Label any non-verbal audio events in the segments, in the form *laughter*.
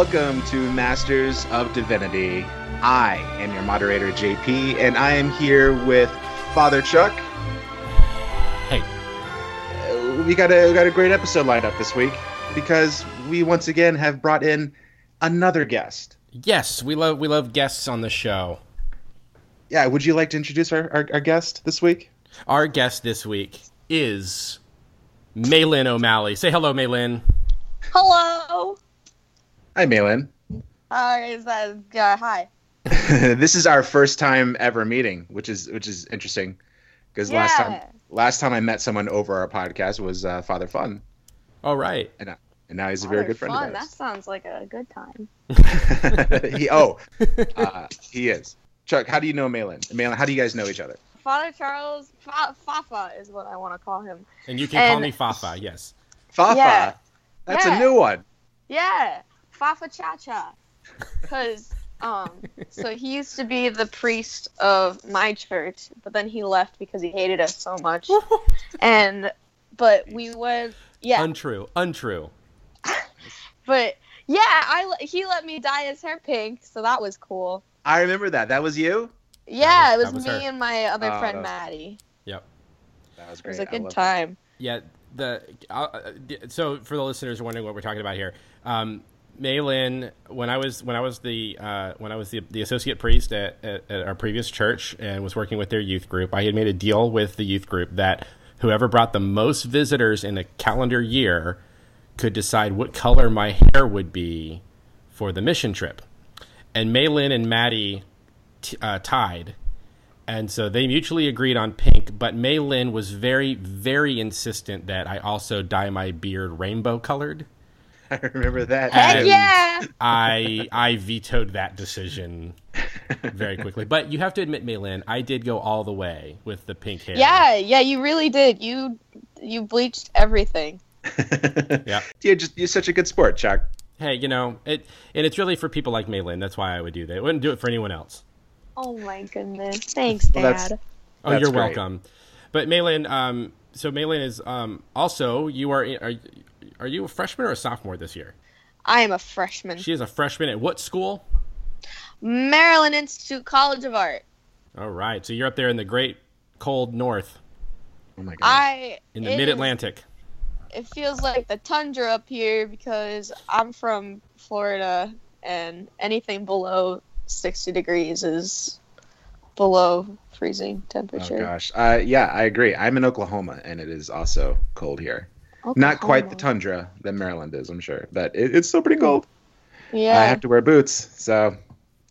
Hello and welcome to Masters of Divinity. I am your moderator, JP, and I am here with Father Chuck. Hey. Uh, we got a we got a great episode lined up this week because we once again have brought in another guest. Yes, we love we love guests on the show. Yeah, would you like to introduce our, our, our guest this week? Our guest this week is Maylin O'Malley. Say hello, Maylin. Hello. Hi, Malin. Hi, is that uh, hi? *laughs* this is our first time ever meeting, which is which is interesting because last time last time I met someone over our podcast was uh, Father Fun, All right. and and now he's a very Oh, good friend fun. of That sounds like a good time. *laughs* he, oh, *laughs* uh, he is. Chuck, how do you know Malin? Malin, how do you guys know each other? Father Charles Fa- Fafa is what I want to call him. And you can call me Fafa. Yes. Fafa. Yeah. That's Yeah. a new one. Yeah, Fafa Cha Cha. Cause um, so he used to be the priest of my church, but then he left because he hated us so much. *laughs* and but we went, yeah, Untrue. Untrue. *laughs* but yeah, I he let me dye his hair pink, so that was cool. I remember that. That was you. Yeah, was- it was, was me her. and my other Oh, friend was- Maddie. Yep. That was great. It was a I good love time. Yeah. The uh, uh, so for the listeners wondering what we're talking about here, um, Maylin, when I was when I was the uh, when I was the, the associate priest at, at, at our previous church and was working with their youth group, I had made a deal with the youth group that whoever brought the most visitors in a calendar year could decide what color my hair would be for the mission trip. And Maylin and Maddie t- uh, tied. And so they mutually agreed on pink, but Mei Lin was very, very insistent that I also dye my beard rainbow colored. *laughs* I remember that. Heck yeah! I I vetoed that decision *laughs* very quickly. But you have to admit, Maylin, I did go all the way with the pink hair. Yeah, yeah, you really did. You you bleached everything. *laughs* Yeah. You're just you're such a good sport, Chuck. Hey, you know, it and it's really for people like Maylin. That's why I would do that. I wouldn't do it for anyone else. Oh my goodness. Thanks, Well, that's- Dad. Oh, That's you're great. welcome. But Maylin, um, so Maylin is um, also you are are are you a freshman or a sophomore this year? I am a freshman. She is a freshman at what school? Maryland Institute College of Art. All right, so you're up there in the great cold north Oh my god. I in the it mid is- Atlantic. It feels like the tundra up here because I'm from Florida and anything below 60 degrees is below freezing Oh temperature. gosh. Uh, yeah, I agree. I'm in Oklahoma, and it is also cold here. Not quite the tundra that Maryland is, I'm sure, but it, it's still pretty cold. Yeah. I have to wear boots, so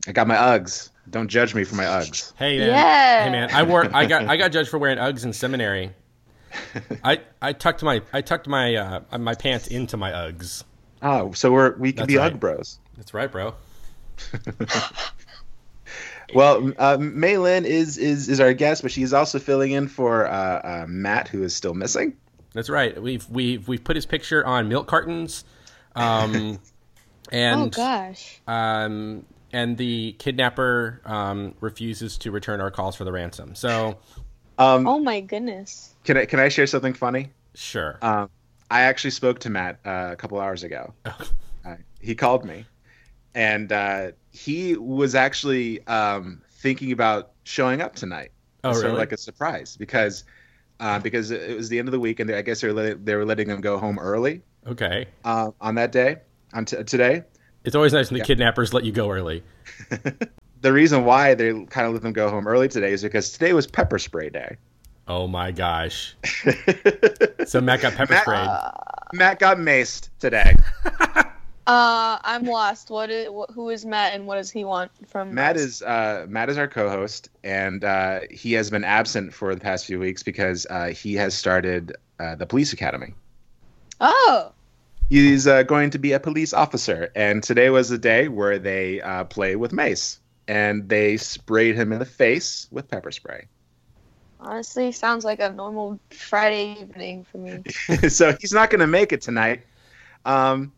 I got my Uggs. Don't judge me for my Uggs. Hey man, Yeah. hey man, I wore I got I got judged for wearing Uggs in seminary. *laughs* I I tucked my I tucked my uh, my pants into my Uggs. Oh, so we're we can That's be right. Ugg bros. That's right, bro. *laughs* Well, uh, Maylin is is is our guest, but she's also filling in for uh, uh, Matt, who is still missing. That's right. We've we've we've put his picture on milk cartons, um, *laughs* and oh gosh. um, and the kidnapper um, refuses to return our calls for the ransom. So Um, Oh my goodness. Can I can I share something funny? sure. Um, I actually spoke to Matt uh, a couple hours ago. *laughs* Uh, he called me, and uh, he was actually um, thinking about showing up tonight. oh, sort of like a surprise because uh, because it was the end of the week, and I guess they were let, they were letting them go home early okay. uh, on that day on t- today. It's always nice when the Yeah. kidnappers let you go early. *laughs* The reason why they kind of let them go home early today is because today was pepper spray day. Oh my gosh! *laughs* So Matt got pepper Matt- sprayed. Matt got maced today. *laughs* Uh, I'm lost. What is wh- who is Matt and what does he want from Matt us? is uh, Matt is our co-host, and uh, he has been absent for the past few weeks because uh, he has started uh, the police academy. Oh. He's uh, going to be a police officer, and today was the day where they uh, play with mace, and they sprayed him in the face with pepper spray. Honestly, sounds like a normal Friday evening for me. *laughs* so he's not going to make it tonight. Um,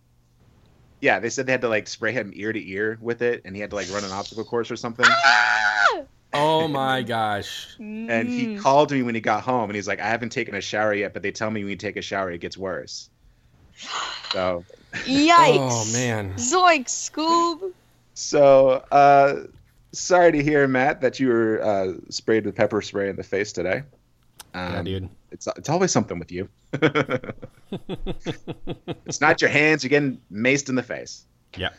yeah, they said they had to like spray him ear to ear with it, and he had to like run an obstacle course or something. Ah! Oh my gosh! And he Mm. called me when he got home, and he's like, "I haven't taken a shower yet, but they tell me when you take a shower, it gets worse." *gasps* So, Yikes! Oh man. Zoink, Scoob. so uh, sorry to hear, Matt, that you were uh, sprayed with pepper spray in the face today. Um, Yeah, dude. It's it's always something with you. *laughs* it's not your hands; you're getting maced in the face. Yeah.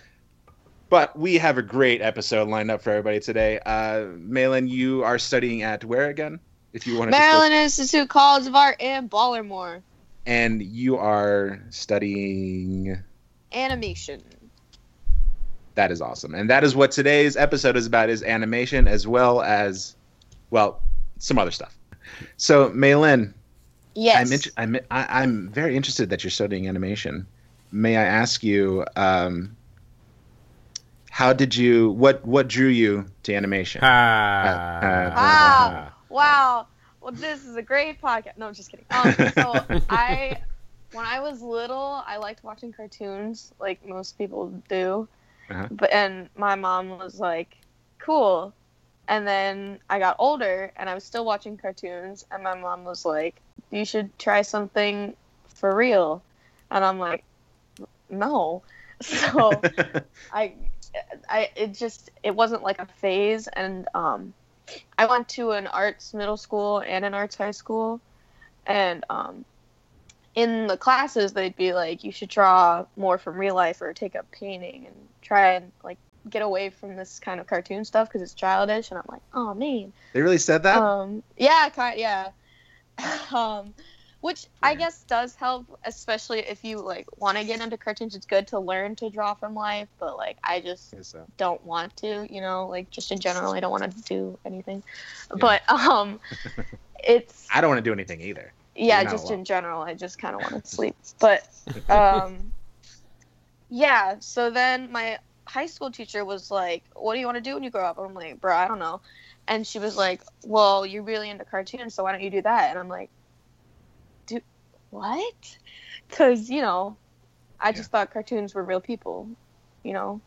But we have a great episode lined up for everybody today. Uh, Malin, you are studying at where again? If you want to, Maryland Institute College of Art in Baltimore. and you are studying. Animation. That is awesome, and that is what today's episode is about: is animation as well as, well, some other stuff. So, Maylin. Yes. I'm, int- I'm I- I'm very interested that you're studying animation. May I ask you, um, how did you what what drew you to animation? Ah. Ah, wow. Well, this is a great podcast. No, I'm just kidding. Um, *laughs* so I, when I was little, I liked watching cartoons, like most people do. Uh-huh. But and my mom was like, "Cool," and then I got older, and I was still watching cartoons, and my mom was like, "You should try something for real," and I'm like, "No." *laughs* So *laughs* I, I it just it wasn't like a phase, and um, I went to an arts middle school and an arts high school, and um, in the classes they'd be like, you should draw more from real life or take up painting and try and like get away from this kind of cartoon stuff because it's childish, and I'm like, oh man, they really said that. um, yeah, kind, yeah. *laughs* um, which I guess does help, especially if you like want to get into cartoons. It's good to learn to draw from life, but like I just Yes, so. don't want to, you know, like just in general, I don't want to do anything. Yeah. But um, *laughs* it's I don't want to do anything either. yeah, just in general, I just kind of want to sleep. But *laughs* um, yeah. So then my high school teacher was like, "What do you want to do when you grow up?" I'm like, "Bro, I don't know." And she was like, "Well, you're really into cartoons, so why don't you do that?" And I'm like, "Do what?" Because you know, I just thought cartoons were real people, you know.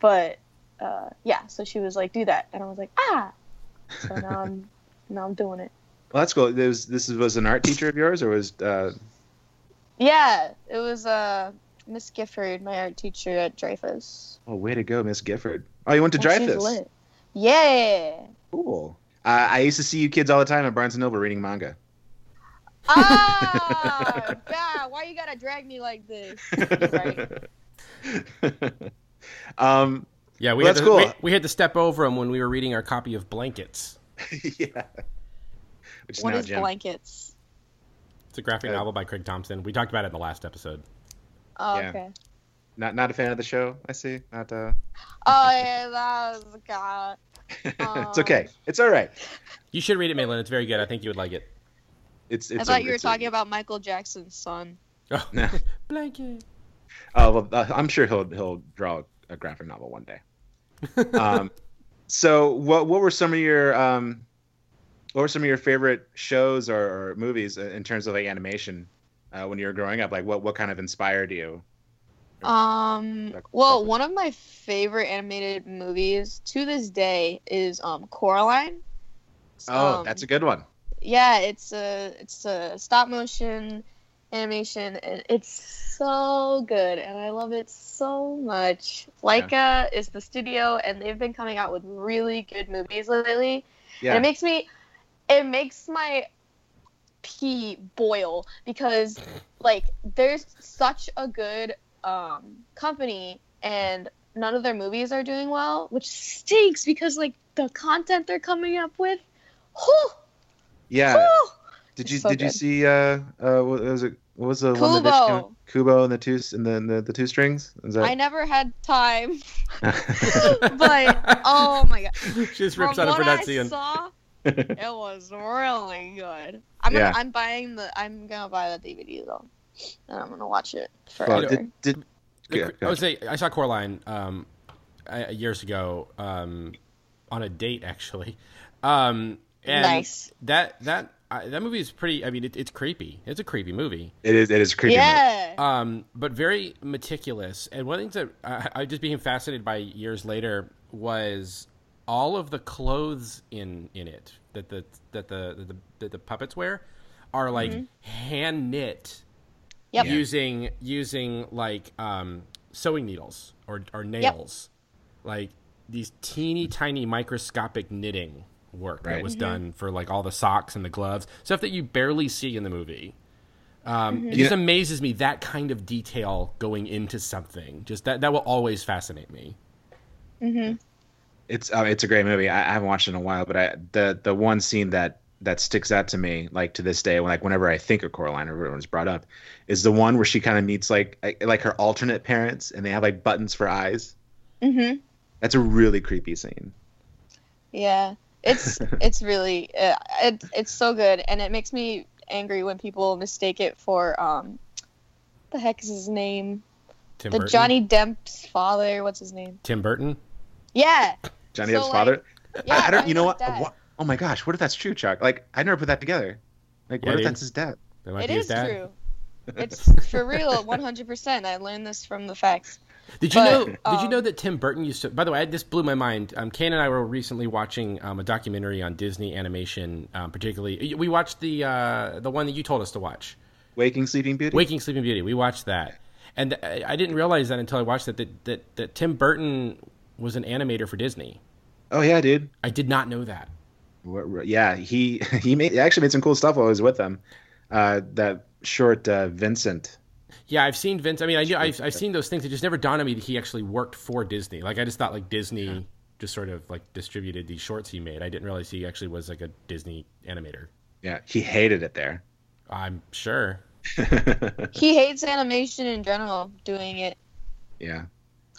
But uh, yeah, so she was like, "Do that," and I was like, "Ah." So now I'm *laughs* now I'm doing it. Well, that's cool. This this was an art teacher of yours, or was uh, Yeah, it was uh Miss Gifford, my art teacher at Dreyfoos. oh way to go, Miss Gifford. Oh, you went to And she's Dreyfoos. lit. Yeah. Cool. Uh, I used to see you kids all the time at Barnes and Noble reading manga. Ah, *laughs* God, why you gotta drag me like this? Right. *laughs* um, Yeah, we Well, had that's to, cool. we, we had to step over them when we were reading our copy of Blankets. *laughs* yeah. Which is What now is Jim. blankets? It's a graphic Uh, novel by Craig Thompson. We talked about it in the last episode. Oh, Yeah. okay. Not not a fan of the show. I see. Not. Uh... Oh *laughs* yeah, that was God. it's okay. It's all right. You should read it, Malin. It's very good. I think you would like it. It's. it's I thought a- you were it's a- talking about Michael Jackson's son. Oh, *laughs* No. *laughs* Blanket. Oh well, uh, I'm sure he'll he'll draw a graphic novel one day. Um, so what what were some of your um, what were some of your favorite shows or, or movies in terms of like animation uh, when you were growing up? Like what what kind of inspired you? Um, well, one of my favorite animated movies to this day is um Coraline. Oh, Um, that's a good one. yeah it's a it's a stop motion animation and it's so good and i love it so much Laika is the studio and they've been coming out with really good movies lately Yeah. and it makes me it makes my pee boil because like there's such a good um company and none of their movies are doing well which stinks because like the content they're coming up with whew, yeah. whew, Did you so did you see uh uh what was it what was the one that Kubo. Kubo and the two and the the, the two strings? Is I never had time, *laughs* *laughs* but oh my god! she just From rips out a what I pronunciation. saw, *laughs* it was really good. I'm gonna, I'm buying the, I'm gonna buy the DVD though, and I'm gonna watch it well, did, did Yeah, I would say I saw Coraline um, years ago um, on a date actually. Um, and Nice. That that I, that movie is pretty. I mean, it, it's creepy. It's a creepy movie. it is it is a creepy. movie. yeah. um, but very meticulous. And one thing that I, I just became fascinated by years later was all of the clothes in in it that the that the that the, that the puppets wear are like hand knit Yep. using using like um, sewing needles or or nails, like these teeny tiny microscopic knitting work that Right. was done for like all the socks and the gloves, stuff that you barely see in the movie. Um, It just amazes me that kind of detail going into something. Just that that will always fascinate me. It's uh, it's a great movie. I, I haven't watched it in a while, but I the the one scene that that sticks out to me like to this day, when like whenever I think of Coraline or when it's brought up, is the one where she kind of meets like like her alternate parents and they have like buttons for eyes. Mm-hmm. That's a really creepy scene. Yeah, it's *laughs* it's really uh, it, it's so good, and it makes me angry when people mistake it for um, the heck is his name? Tim The Burton. Johnny Depp's father. What's his name? Tim Burton. Yeah, Johnny So, Depp's like, father. yeah. I, I don't. You know what? what? Oh my gosh! What if that's true, Chuck? Like I never put that together. Like Yeah, what if that's his dad? That might It be his is dad. true. *laughs* It's for real, one hundred percent. I learned this from the facts. Did you But, know? did you um, know that Tim Burton used to? By the way, this blew my mind. Um, Kane and I were recently watching um, a documentary on Disney animation. Um, particularly, we watched the uh, the one that you told us to watch, Waking Sleeping Beauty. Waking Sleeping Beauty. We watched that, and I, I didn't realize that until I watched it that, that that Tim Burton was an animator for Disney. Oh yeah, dude. I did not know that. Wh- wh- Yeah, he *laughs* he made he actually made some cool stuff while I was with them. Uh, that short uh, Vincent. Yeah, I've seen Vince. I mean, I knew, I've, I've seen those things. It just never dawned on me that he actually worked for Disney. Like, I just thought like Disney just sort of like distributed these shorts he made. I didn't realize he actually was like a Disney animator. Yeah, he hated it there. I'm sure. *laughs* He hates animation in general. Doing it. yeah,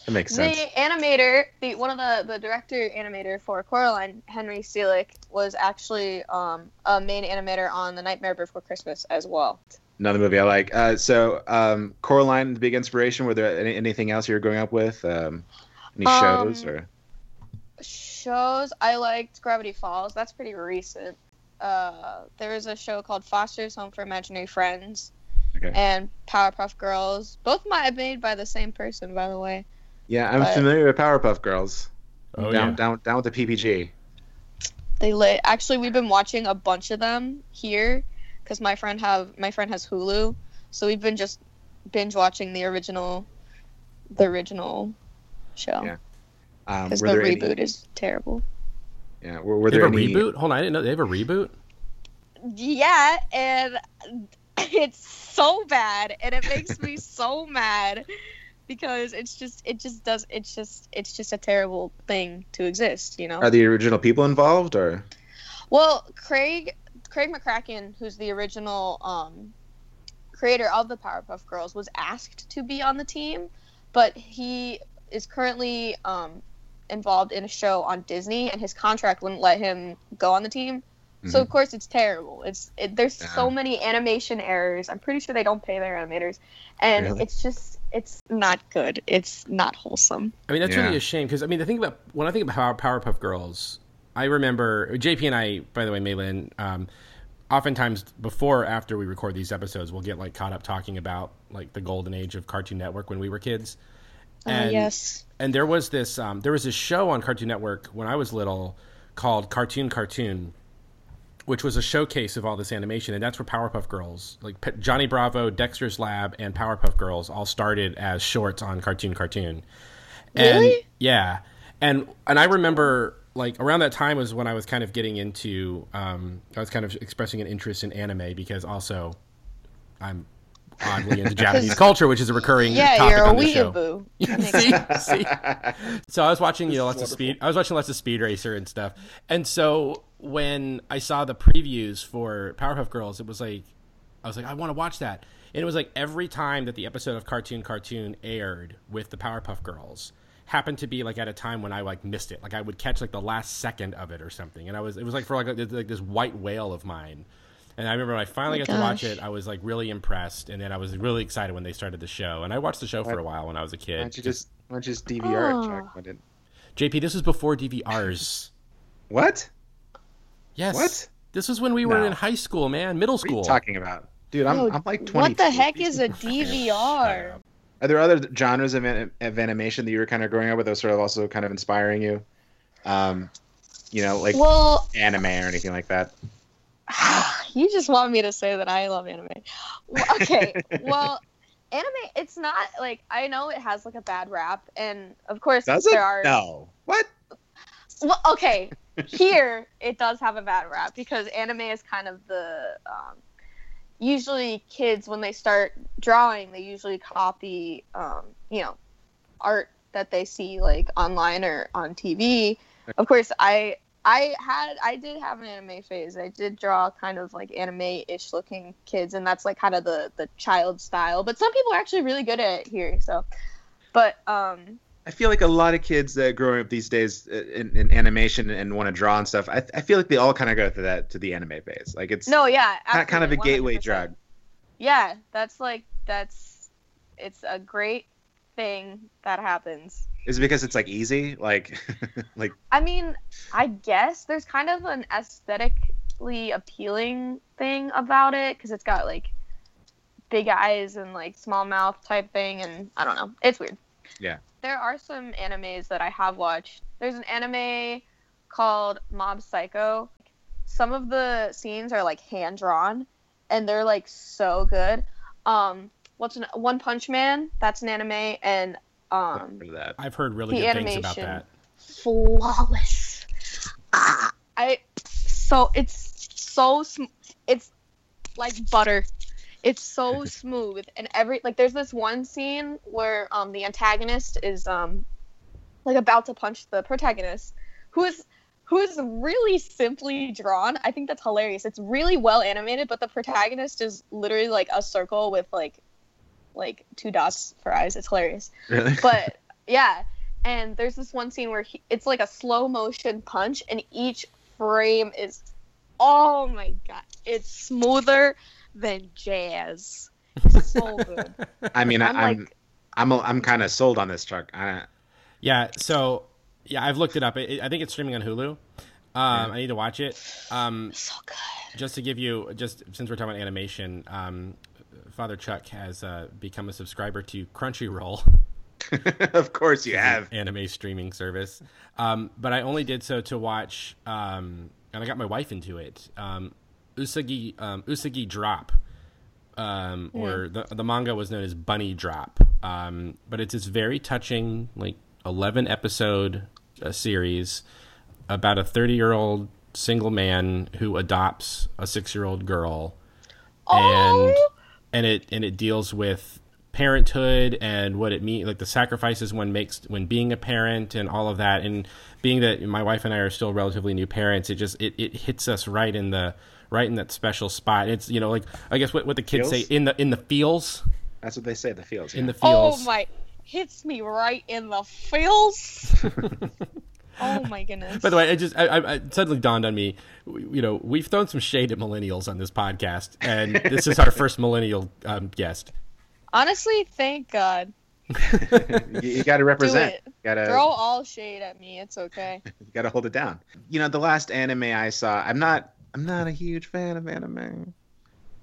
that makes sense. The animator, the one of the the director animator for Coraline, Henry Selick, was actually um, a main animator on The Nightmare Before Christmas as well. Another movie I like. Uh, so um, Coraline, the big inspiration. Were there any, anything else you were growing up with? Um, any shows Um, or? Shows I liked Gravity Falls. That's pretty recent. Uh, there was a show called Foster's Home for Imaginary Friends Okay. and Powerpuff Girls. Both might have made by the same person, by the way. Yeah, I'm but- familiar with Powerpuff Girls. Oh down, yeah. down, down with the PPG. They lit. Actually, we've been watching a bunch of them here because my friend have my friend has Hulu, so we've been just binge watching the original, the original show Yeah. Um, because were the there any- reboot is terrible. yeah, were, were They there have a reboot? Hold on, I didn't know they have a reboot. Yeah, and *laughs* it's so bad, and it makes me so mad because it's just it just does it's just it's just a terrible thing to exist, you know. Are the original people involved or? Well, Craig Craig McCracken, who's the original um, creator of the Powerpuff Girls, was asked to be on the team, but he is currently um, involved in a show on Disney, and his contract wouldn't let him go on the team. So of course it's terrible. It's it, there's so many animation errors. I'm pretty sure they don't pay their animators, and Really? it's just it's not good. It's not wholesome. I mean, that's Yeah. really a shame because I mean, the thing about when I think about Power, Powerpuff Girls, I remember JP and I. By the way, Maylin. Um, oftentimes, before or after we record these episodes, we'll get like caught up talking about like the golden age of Cartoon Network when we were kids. Uh, And- yes. And there was this um, there was this show on Cartoon Network when I was little called Cartoon Cartoon, which was a showcase of all this animation, and that's where Powerpuff Girls, like P- Johnny Bravo, Dexter's Lab, and Powerpuff Girls, all started as shorts on Cartoon Cartoon. And, Really? Yeah, and and I remember like around that time was when I was kind of getting into, um, I was kind of expressing an interest in anime because also I'm oddly into *laughs* Japanese culture, which is a recurring Yeah, topic you're a on the show. weeaboo. *laughs* See, see? So I was watching, you know, lots of speed. I was watching lots of Speed Racer and stuff. And so when I saw the previews for Powerpuff Girls, it was like, I was like, I want to watch that. And it was like every time that the episode of Cartoon Cartoon aired with the Powerpuff Girls happened to be like at a time when I like missed it. Like I would catch like the last second of it or something. And I was, it was like for like, a, like this white whale of mine. And I remember when I finally Oh got to watch it, I was like really impressed, and then I was really excited when they started the show. And I watched the show for a while when I was a Why kid. don't you just why don't you just DVR it, Oh. Chuck? Why didn't- JP, this was before DVRs. *laughs* What? Yes. What? This was when we were No. in high school, man, middle What are you school. talking about, dude? I'm, Yo, I'm like 20. What the heck is a *laughs* DVR? Are there other genres of, an- of animation that you were kind of growing up with that was sort of also kind of inspiring you? Um, you know, like Well, anime or anything like that. *sighs* you just want me to say that I love anime. Okay, *laughs* well, anime. It's not like I know it has like a bad rap, and of course Does it? there are. No. What? Well, okay, *laughs* here it does have a bad rap because anime is kind of the um, usually kids when they start drawing they usually copy um, you know art that they see like online or on TV. Of course, I I had I did have an anime phase. I did draw kind of like anime-ish looking kids, and that's like kind of the the child style. But some people are actually really good at it here. So, but um, I feel like a lot of kids that are growing up these days uh, in, in animation and want to draw and stuff. I, I feel like they all kind of go through that to the anime phase. Like it's no, yeah, kind kind of a gateway 100%. drug. Yeah, that's like that's it's a great thing that happens. Is it because it's like easy? Like, *laughs* like I mean, I guess there's kind of an aesthetically appealing thing about it because it's got like big eyes and like small mouth type thing, and I don't know, it's weird. Yeah. There are some animes that I have watched. There's an anime called Mob Psycho. Some of the scenes are like hand drawn, and they're like so good. Um, what's an One Punch Man? That's an anime, and um, that. I've heard really good things about that. flawless. Ah, I so it's so sm- it's like butter. It's so *laughs* smooth and every like there's this one scene where um the antagonist is um like about to punch the protagonist who is who is really simply drawn. I think that's hilarious. It's really well animated, but the protagonist is literally like a circle with like like two dots for eyes. It's hilarious Really? *laughs* but yeah and there's this one scene where he, it's like a slow motion punch and each frame is oh my god it's smoother than jazz so *laughs* good I mean, I'm I, I'm like- I'm a, I'm kind of sold on this truck. I, Yeah, so yeah, I've looked it up. I I think it's streaming on Hulu. Um, I need to watch it. Um, so good just to give you, just since we're talking about animation, um, Father Chuck has uh, become a subscriber to Crunchyroll *laughs* of course you have. anime streaming service. Um, but I only did so to watch, um, and I got my wife into it. Um, Usagi um, Usagi Drop, um, or the the manga was known as Bunny Drop. Um, but it's this very touching, like eleven episode uh, series about a thirty year old single man who adopts a six year old girl, Oh! and it and it deals with parenthood and what it means like the sacrifices one makes when being a parent and all of that and being that my wife and I are still relatively new parents it just it, it hits us right in the right in that special spot it's you know like I guess what, what the kids Feels? say in the in the feels That's what they say. The fields. in the feels oh my hits me right in the feels *laughs* oh my goodness by the way it just I, I, it suddenly dawned on me. You know we've thrown some shade at millennials on this podcast and this is our *laughs* first millennial um, guest honestly thank god *laughs* you, you got to represent. You gotta throw all shade at me it's okay *laughs* you gotta hold it down. You know, the last anime I saw, I'm not I'm not a huge fan of anime.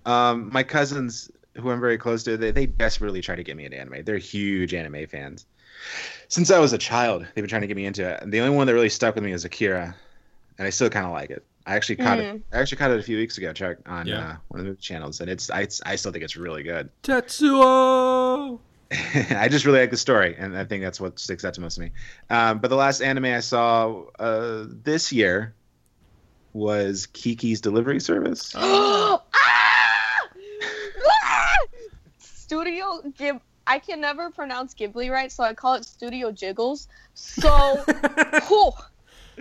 Um, my cousins, who I'm very close to, they, they desperately try to get me into anime. They're huge anime fans. Since I was a child, they've been trying to get me into it. And the only one that really stuck with me is Akira, and I still kind of like it. I actually caught it. I actually caught it a few weeks ago, Chuck, on Yeah. uh, one of the channels, and it's I, I still think it's really good. Tetsuo *laughs* I just really like the story, and I think that's what sticks out to most of me. Um, but the last anime I saw uh, this year was Kiki's Delivery Service. *gasps* *gasps* *gasps* Ah! Ah! Studio Gib. I can never pronounce Ghibli right, so I call it Studio Jiggles. So, *laughs* whew,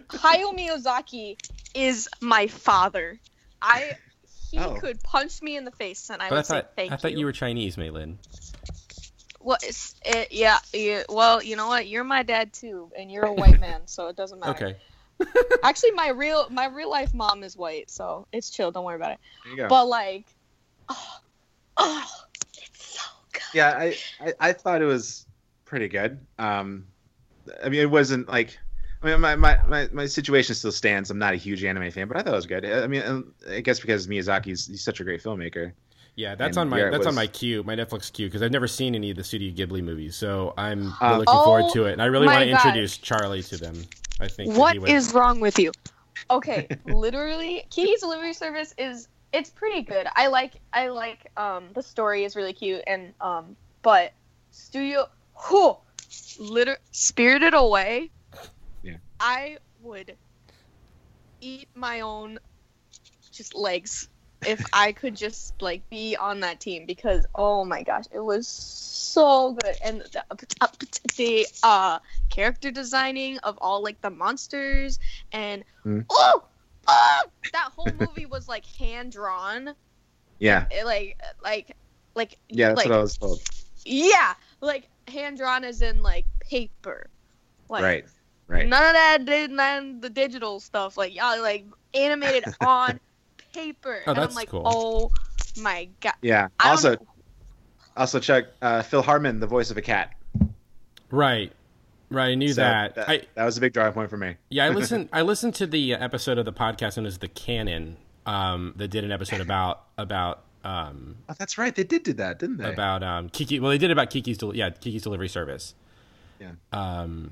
Hayao Miyazaki is my father. I he Oh. could punch me in the face, and I but I would say thought thank I thought you. you were Chinese Maylin What is it? Yeah, yeah. Well, you know what? You're my dad too, and you're a white man, so it doesn't matter. okay *laughs* Actually, my real my real life mom is white, so it's chill. Don't worry about it. There you go. But like, oh, oh, it's so good. yeah, I, I I thought it was pretty good. Um, I mean, it wasn't like. I mean, my, my, my, my situation still stands. I'm not a huge anime fan, but I thought it was good. I mean, I guess because Miyazaki's he's such a great filmmaker. Yeah, that's And on my yeah, it that's on my queue, my Netflix queue, because I've never seen any of the Studio Ghibli movies, so I'm really Um, looking forward Oh to it. And I really want to introduce Charlie to them. I think that What would- is wrong with you? *laughs* Okay, literally, Kiki's Delivery Service is it's pretty good. I like I like um the story is really cute and um but studio whew, liter spirited away. Yeah. I would eat my own just legs if *laughs* I could just like be on that team because oh my gosh, it was so good and the, the uh character designing of all like the monsters and Hmm. oh, oh *laughs* that whole movie was like hand drawn Yeah, like like like yeah, that's like, what I was told. yeah like hand drawn as in like paper like right, right. none of that did none of the digital stuff like y'all like animated *laughs* on paper Oh, and i'm that's like cool. oh my god Yeah. I Also, also Chuck, uh, Phil Hartman, the voice of a cat. Right. Right. I knew So that. that, I, that was a big drawing point for me. yeah, I listened. *laughs* I listened to the episode of the podcast known as the Canon. Um, that did an episode about about um Oh, that's right. They did do that, didn't they? about um Kiki. Well, they did about Kiki's del- yeah Kiki's delivery service. Yeah. Um,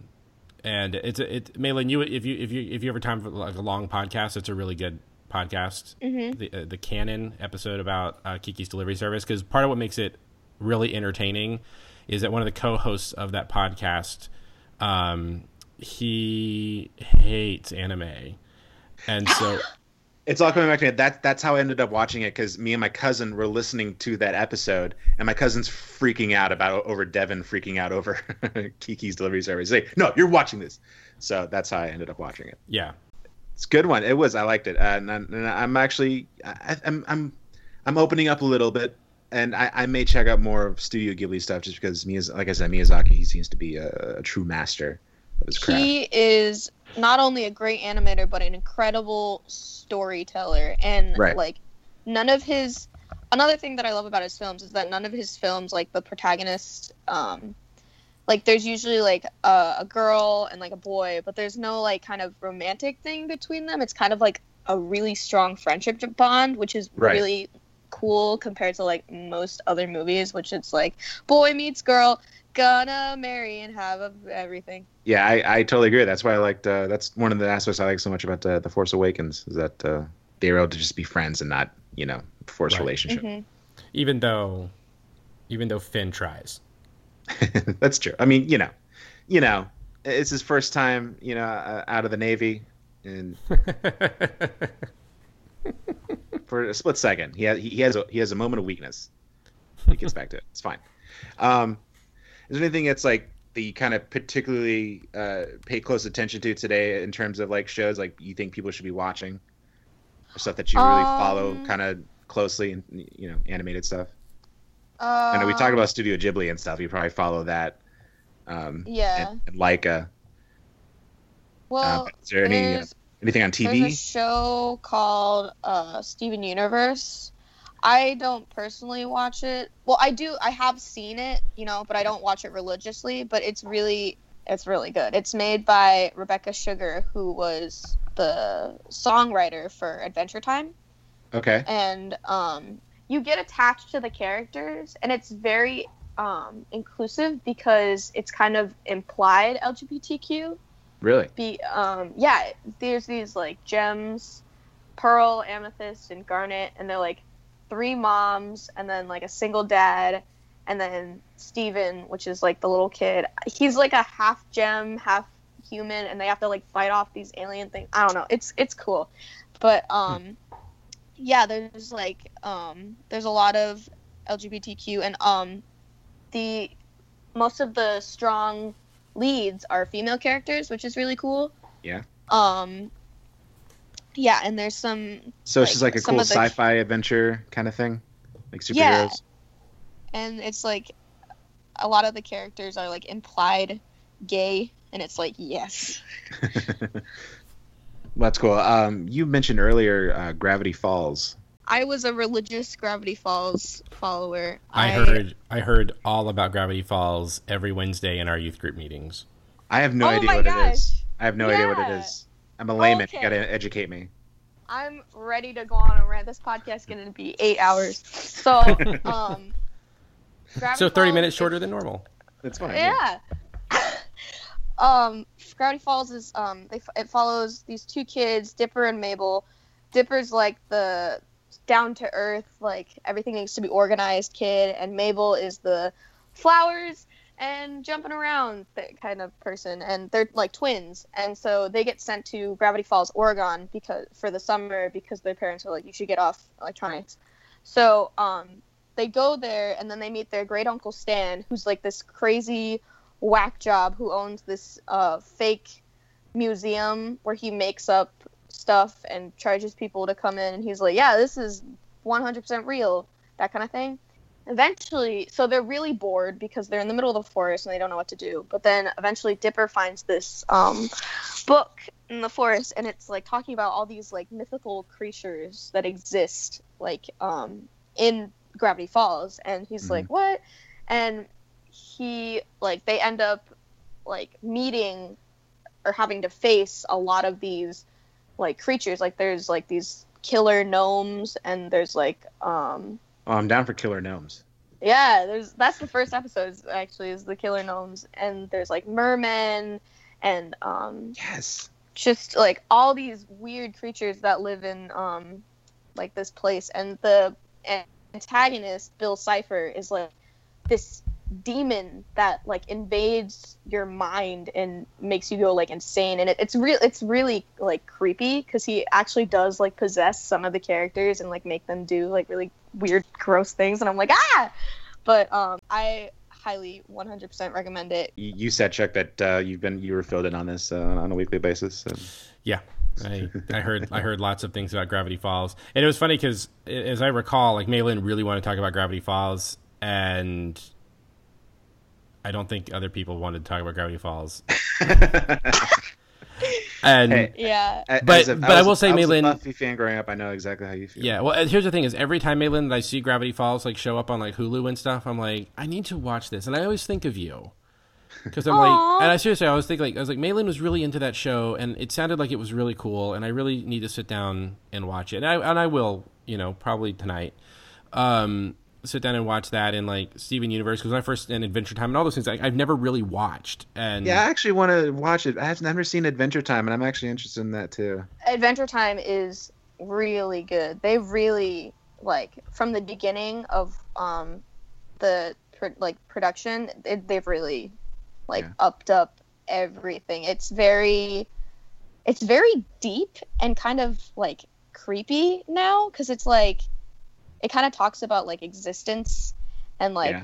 and it's a, it Malin, you if you if you if you ever time for like a long podcast, it's a really good podcast. Mhm. The uh, the canon episode about uh, Kiki's delivery service because part of what makes it really entertaining is that one of the co-hosts of that podcast, um, he hates anime, and so. *laughs* It's all coming back to me. That that's how I ended up watching it because me and my cousin were listening to that episode, and my cousin's freaking out about over Devin freaking out over *laughs* Kiki's delivery service. He's like, no, you're watching this. So that's how I ended up watching it. Yeah, It's a good one. It was. I liked it, uh, and, I'm- and I'm actually I, I'm I'm I'm opening up a little bit, and I, I may check out more of Studio Ghibli stuff just because Miyaz- like I said, Miyazaki he seems to be a, a true master of his craft. he is not only a great animator but an incredible storyteller and Right. like none of his another thing that i love about his films is that none of his films like the protagonist um like there's usually like a, a girl and like a boy but there's no like kind of romantic thing between them it's kind of like a really strong friendship bond which is Right. really cool compared to like most other movies which it's like boy meets girl gonna marry and have a, everything Yeah, I, I totally agree. That's why I liked. Uh, that's one of the aspects I like so much about uh, the Force Awakens is that uh, they were able to just be friends and not, you know, force Right. relationship. Mhm. even though, even though Finn tries. *laughs* that's true. I mean, you know, you know, it's his first time, you know, uh, out of the Navy, and *laughs* for a split second, he has he has a, he has a moment of weakness. He gets back to it. It's fine. Um, is there anything that's like that you kind of particularly uh, pay close attention to today in terms of like shows like you think people should be watching, or stuff that you really follow Um, kind of closely and you know animated stuff? Uh, I know we talk about Studio Ghibli and stuff. You probably follow that. Um, Yeah. And, and Laika. Uh, Well, but is there any uh, anything on there's a TV? show called uh, Steven Universe. I don't personally watch it. Well, I do. I have seen it, you know, but I don't watch it religiously. But it's really, it's really good. It's made by Rebecca Sugar, who was the songwriter for Adventure Time. Okay. and um, you get attached to the characters and it's very um, inclusive because it's kind of implied lgbtq Really? be um, yeah there's these like gems pearl amethyst and garnet and they're like three moms and then like a single dad and then steven which is like the little kid. He's like a half gem half human and they have to like fight off these alien things i don't know. It's it's cool. But um yeah there's like um there's a lot of lgbtq and um the most of the strong leads are female characters which is really cool Yeah. um yeah and there's some So it's just Like, like a cool sci-fi adventure kind of thing, like superheroes. Yeah. and it's like a lot of the characters are like implied gay and it's like yes *laughs* That's cool. Um, you mentioned earlier uh, Gravity Falls. I was a religious gravity falls follower I heard I heard all about Gravity Falls every Wednesday in our youth group meetings. I have no Oh idea what it gosh. is. I have no idea what it is. I'm a layman. Okay. You gotta educate me. i'm ready to go on a rant this podcast is going to be eight hours so *laughs* um Gravity So thirty Falls minutes is- shorter than normal. That's fine. yeah. *laughs* um, Gravity Falls is um, they, it follows these two kids, Dipper and Mabel. Dipper's like the down to earth, like everything needs to be organized kid, and Mabel is the flowers and jumping around kind of person and they're like twins and so they get sent to gravity falls oregon because for the summer because their parents are like you should get off electronics. So um they go there and then they meet their great uncle stan who's like this crazy whack job who owns this uh fake museum where he makes up stuff and charges people to come in. And he's like yeah this is 100% real that kind of thing. Eventually so they're really bored because they're in the middle of the forest and they don't know what to do. But then eventually dipper finds this um, book in the forest and it's like talking about all these like mythical creatures that exist like um, in gravity falls. And he's Mhm. like what? And he like they end up like meeting or having to face a lot of these like creatures like there's like these killer gnomes and there's like um Oh, I'm down for killer gnomes. yeah, there's that's the first episode is- actually is the killer gnomes and there's like mermen and um Yes. just like all these weird creatures that live in um like this place and the antagonist Bill Cipher is like this demon that like invades your mind and makes you go like insane. And it, it's real it's really like creepy because he actually does like possess some of the characters and like make them do like really weird gross things. And i'm like ah! But um i highly 100% recommend it. You, you said Chuck that uh, you've been you were filled in on this uh, on a weekly basis. So. Yeah, I, I heard I heard lots of things about Gravity Falls, and it was funny because as I recall, like Malin really wanted to talk about Gravity Falls, and I don't think other people wanted to talk about Gravity Falls. *laughs* And Hey. yeah But- a- but I was- will say, I was a Malin- Buffy fan growing up. I know exactly how you feel. yeah, well, here's the thing: is every time Malin that I see Gravity Falls like show up on like Hulu and stuff, I'm like, I need to watch this, and I always think of you. Because I'm Aw. like, and I seriously, I was thinking, like, I was like, Malin was really into that show, and it sounded like it was really cool, and I really need to sit down and watch it, and I and I will, you know, probably tonight, um, sit down and watch that, and like Steven Universe, because when I first and Adventure Time and all those things, I, I've never really watched, and Yeah, I actually want to watch it. I've never seen Adventure Time, and I'm actually interested in that too. Adventure Time is really good. They really like from the beginning of um the pr- like production, it, they've really like Yeah. upped up everything. It's very it's very deep and kind of like creepy now cuz it's like it kind of talks about like existence and like Yeah.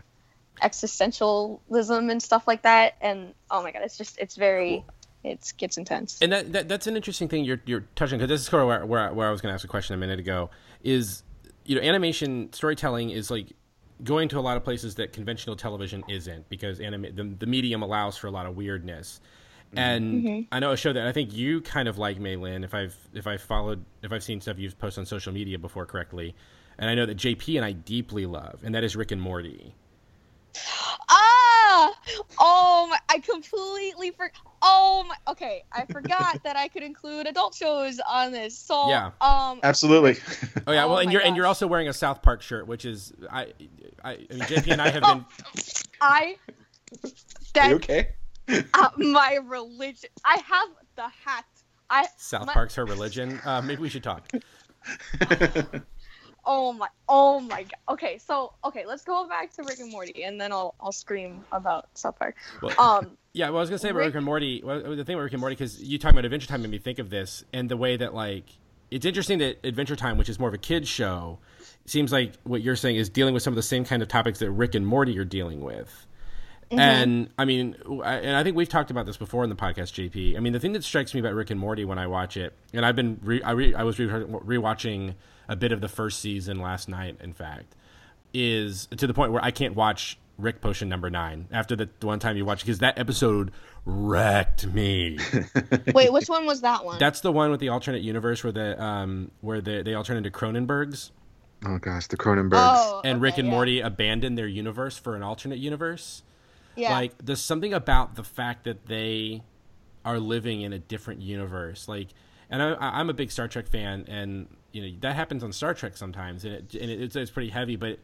existentialism and stuff like that and oh my god, it's just it's very it gets intense. And that, that that's an interesting thing you're you're touching because this is sort of where, where, I- where I was going to ask a question a minute ago. Is you know animation storytelling is like going to a lot of places that conventional television isn't because anime the, the medium allows for a lot of weirdness. Mm-hmm. And mm-hmm. I know a show that I think you kind of like, Maylin. If I've if I've followed if I've seen stuff you've posted on social media before correctly, and I know that JP and I deeply love, and that is Rick and Morty. Ah! Oh my! I completely for. Oh my! Okay, I forgot *laughs* that I could include adult shows on this. So Yeah. um, Absolutely. Oh yeah, Oh well, and you're and you're also wearing a South Park shirt, which is I I, I mean JP and I have been *laughs* I Are that you okay? uh, my religion. I have the hat. I South my- Park's her religion. Uh, maybe we should talk. *laughs* Oh my! Oh my god. Okay, so okay, let's go back to Rick and Morty, and then I'll I'll scream about South Park. Well, Um, *laughs* yeah, well, I was gonna say about Rick- Rick and Morty. Well, the thing about Rick and Morty, because you talking about Adventure Time made me think of this, and the way that like it's interesting that Adventure Time, which is more of a kids show, seems like what you're saying is dealing with some of the same kind of topics that Rick and Morty are dealing with. And I mean, I, and I think we've talked about this before in the podcast, JP. I mean, the thing that strikes me about Rick and Morty when I watch it, and I've been re, I, re, I was re, rewatching a bit of the first season last night, in fact, is to the point where I can't watch Rick Potion number nine after the one time you watch because that episode wrecked me. *laughs* wait, which one was that one? That's the one with the alternate universe where the um where the, they all turn into Cronenbergs oh gosh, the Cronenbergs. oh, and okay, Rick and yeah. Morty abandon their universe for an alternate universe. Yeah. Like there's something about the fact that they are living in a different universe. Like, and I, I- I'm a big Star Trek fan, and you know that happens on Star Trek sometimes, and, it, and it, it's, it's pretty heavy. But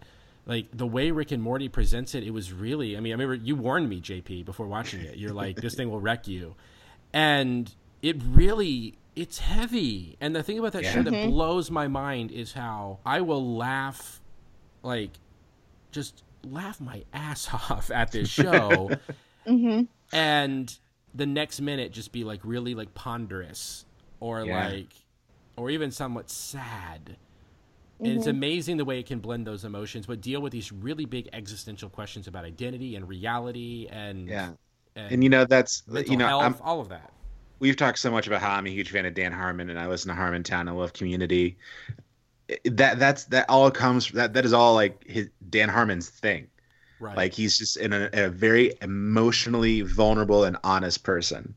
like the way Rick and Morty presents it, it was really. I mean, I remember you warned me, JP, before watching it. You're like, this thing will wreck you, and it really. it's heavy. And the thing about that Yeah. show that Mhm. blows my mind is how I will laugh, like, just laugh my ass *laughs* off at this show, hmm and the next minute just be like really like ponderous or Yeah. like, or even somewhat sad. And it's amazing the way it can blend those emotions, but deal with these really big existential questions about identity and reality and Yeah. and, And you know that's you know health, I'm, all of that. we've talked so much about how I'm a huge fan of Dan Harmon and I listen to Harmontown. I love Community. That that's that all comes that that is all like his Dan Harmon's thing. Right. Like he's just in a, a very emotionally vulnerable and honest person.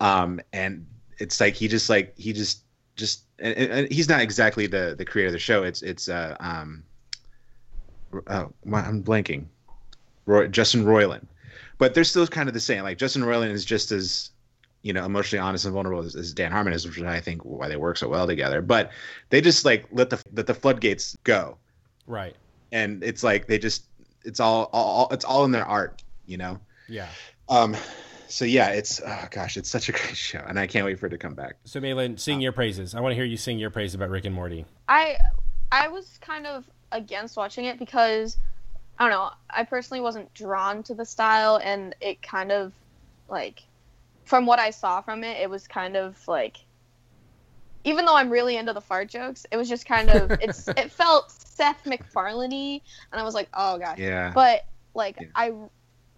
Um, and it's like he just like he just just and, and he's not exactly the the creator of the show. It's it's uh um oh I'm blanking. Roy, Justin Roiland, but they're still kind of the same. Like Justin Roiland is just as you know emotionally honest and vulnerable as, as Dan Harmon is, which is I think why they work so well together. But they just like let the let the floodgates go right. and it's like they just it's all, all it's all in their art you know Yeah. um so yeah it's oh gosh it's such a *laughs* great show and i can't wait for it to come back So, Malin, sing uh, your praises. I want to hear you sing your praise about Rick and Morty. I I was kind of against watching it because I don't know. I personally wasn't drawn to the style, and it kind of like from what I saw from it, it was kind of like even though I'm really into the fart jokes, it was just kind of *laughs* it's it felt Seth MacFarlane and I was like, oh gosh. yeah But like Yeah. I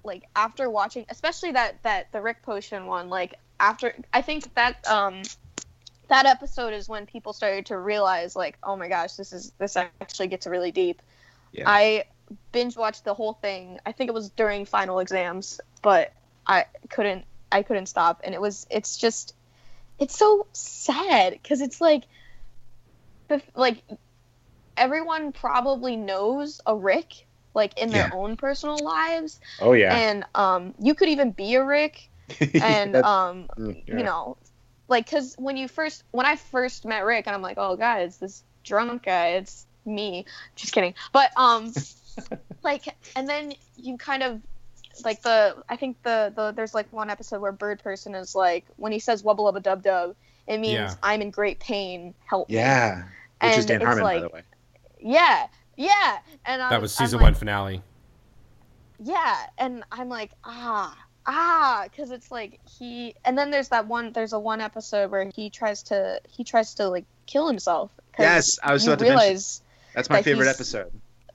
like after watching especially that that the Rick Potion one, like after I think that um that episode is when people started to realize like, oh my gosh, this is this actually gets really deep. Yeah. I binge watched the whole thing. I think it was during final exams, but I couldn't I couldn't stop and it was it's just it's so sad because it's like the like everyone probably knows a Rick like in their Yeah. own personal lives. Oh yeah. And um you could even be a Rick *laughs* and um mm, yeah. you know like because when you first when i first met rick and i'm like oh god it's this drunk guy. It's me. Just kidding. But um *laughs* like and then you kind of like the i think the the there's like one episode where bird person is like when he says wubba lubba dub dub it means Yeah. i'm in great pain. Help me. Yeah. Which is And dan it's harmon like- by the way. Yeah yeah and I That was season like, one finale. yeah and i'm like ah ah because it's like he and then there's that one there's a one episode where he tries to he tries to like kill himself. Yes, I was you about to mention- realize that's my that favorite episode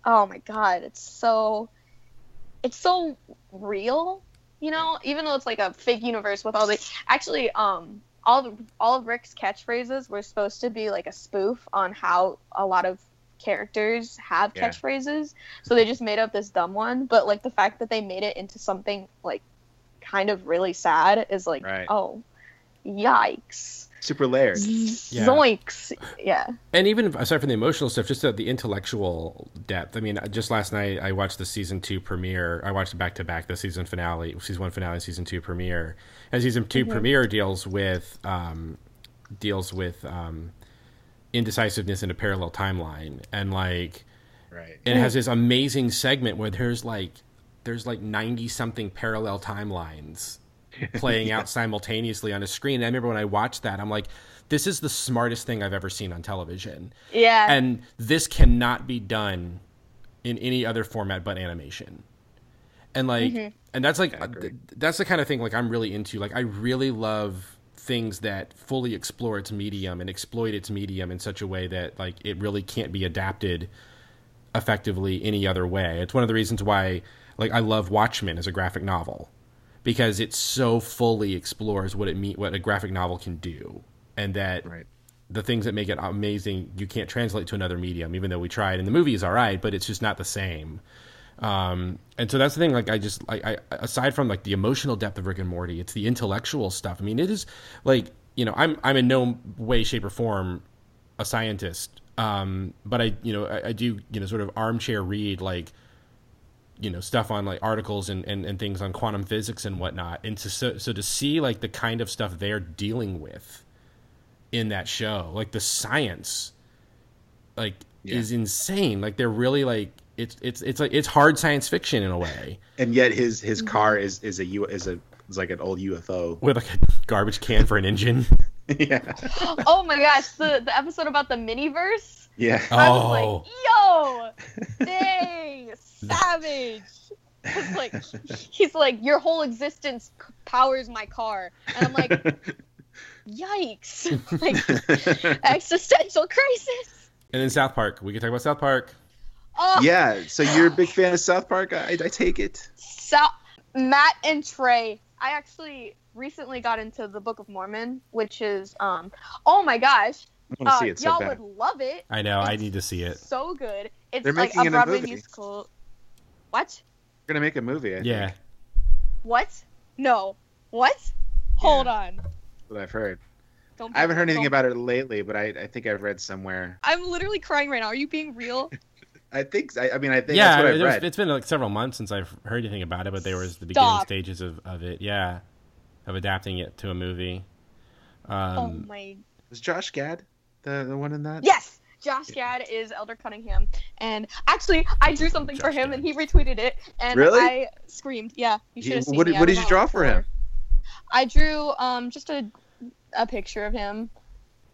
oh my god it's so it's so real you know even though it's like a fake universe with all the actually um all the all of rick's catchphrases were supposed to be like a spoof on how a lot of characters have Yeah. catchphrases so they just made up this dumb one but like the fact that they made it into something like kind of really sad is like Right. oh yikes super layered Yeah. zoinks yeah And even aside from the emotional stuff, just the, the intellectual depth. I mean, just last night I watched the season two premiere. I watched back to back the season finale, season one finale, and season two premiere. And season 2 premiere deals with um, deals with um, indecisiveness in a parallel timeline, and like right. and it has this amazing segment where there's like there's like 90 something parallel timelines *laughs* playing out simultaneously on a screen. And i remember when i watched that i'm like this is the smartest thing i've ever seen on television. Yeah. And this cannot be done in any other format but animation. And like mm-hmm. and that's like that's the kind of thing like i'm really into. Like i really love things that fully explore its medium and exploit its medium in such a way that like it really can't be adapted effectively any other way. It's one of the reasons why like i love watchmen as a graphic novel because it so fully explores what it mean what a graphic novel can do and that right. the things that make it amazing you can't translate to another medium even though we tried and the movie is all right but it's just not the same um, and so that's the thing like i just I, I aside from like the emotional depth of rick and morty it's the intellectual stuff. I mean it is like you know i'm i'm in no way shape or form a scientist. Um, but i you know I, I do you know sort of armchair read like you know stuff on like articles and, and, and things on quantum physics and whatnot. And to so, so to see like the kind of stuff they're dealing with in that show like the science like Yeah. is insane. Like they're really like it's it's it's like it's hard science fiction in a way and yet his his car is is a U is a is like an old UFO. with like a garbage can for an engine *laughs* yeah. oh my gosh, the the episode about the miniverse. Yeah. I was Oh. like, yo, dang, savage. It's like he's like your whole existence powers my car, and I'm like, yikes, *laughs* like *laughs* existential crisis. And then South Park. We can talk about South Park. Oh, yeah. So you're a big fan of South Park? I, I take it. So, Matt and Trey. I actually recently got into the Book of Mormon, which is um, oh my gosh, I want to uh, see it so y'all bad. would love it. I know. I need to see it. So good. It's They're like making it a a Broadway movie. musical. What? We're gonna make a movie. I Yeah. think, What? No. What? Hold on. what I've heard. Don't. I haven't heard anything don't- about it lately, but I, I think I've read somewhere. I'm literally crying right now. Are you being real? *laughs* I think. I, I mean, I think yeah, that's what I've read. it's been like several months since I've heard anything about it, but there was the beginning Stop. stages of, of it. Yeah, of adapting it to a movie. Um, oh my. Was Josh Gad the the one in that? Yes. Josh Gad is Elder Cunningham, and actually, I drew something for him, Gad. and he retweeted it, and Really? I screamed. Yeah, you should have seen what did- me. What did you draw for him? I drew um just a a picture of him,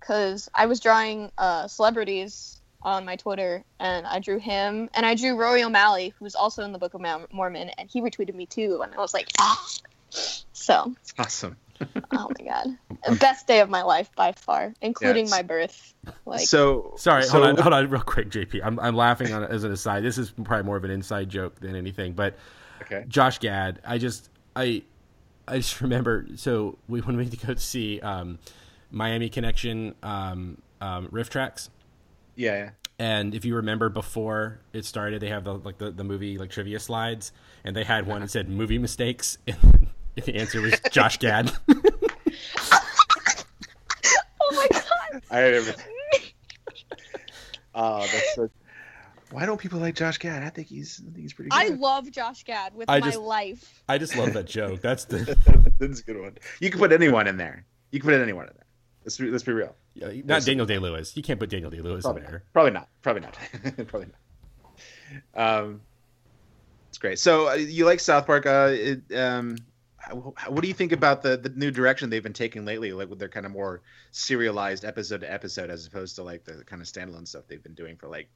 cause I was drawing uh celebrities on my Twitter, and I drew him, and I drew Rory O'Malley, who's also in the Book of Mormon, and he retweeted me too, and I was like, ah. So, *laughs* Awesome. oh my god, *laughs* best day of my life by far, including Yes. my birth. Like, so sorry, so hold on, hold on, real quick, JP. I'm, I'm laughing on it as an aside. This is probably more of an inside joke than anything, but Okay. Josh Gad, I just I I just remember so we when we went to go see um, Miami Connection um, um, RiffTrax. Yeah. yeah. And if you remember before it started, they have the like the, the movie like trivia slides, and they had one that said movie mistakes, *laughs* and the answer was Josh Gad. *laughs* oh my god, I remember. oh, that's so. *laughs* Why don't people like Josh Gad? I think he's. I think he's pretty good. I love Josh Gad with I my just- life. I just love that joke. That's the that's a good one. You can put anyone in there. You can put anyone in there. Let's be, let's be real. yeah, not Daniel Day Lewis. You can't put Daniel Day Lewis in there. not. Probably not. Probably not. *laughs* Probably not. Um, it's great. So uh, you like South Park? Uh, it, um, how, how- what do you think about the the new direction they've been taking lately? Like with their kind of more serialized episode to episode, as opposed to like the kind of standalone stuff they've been doing for like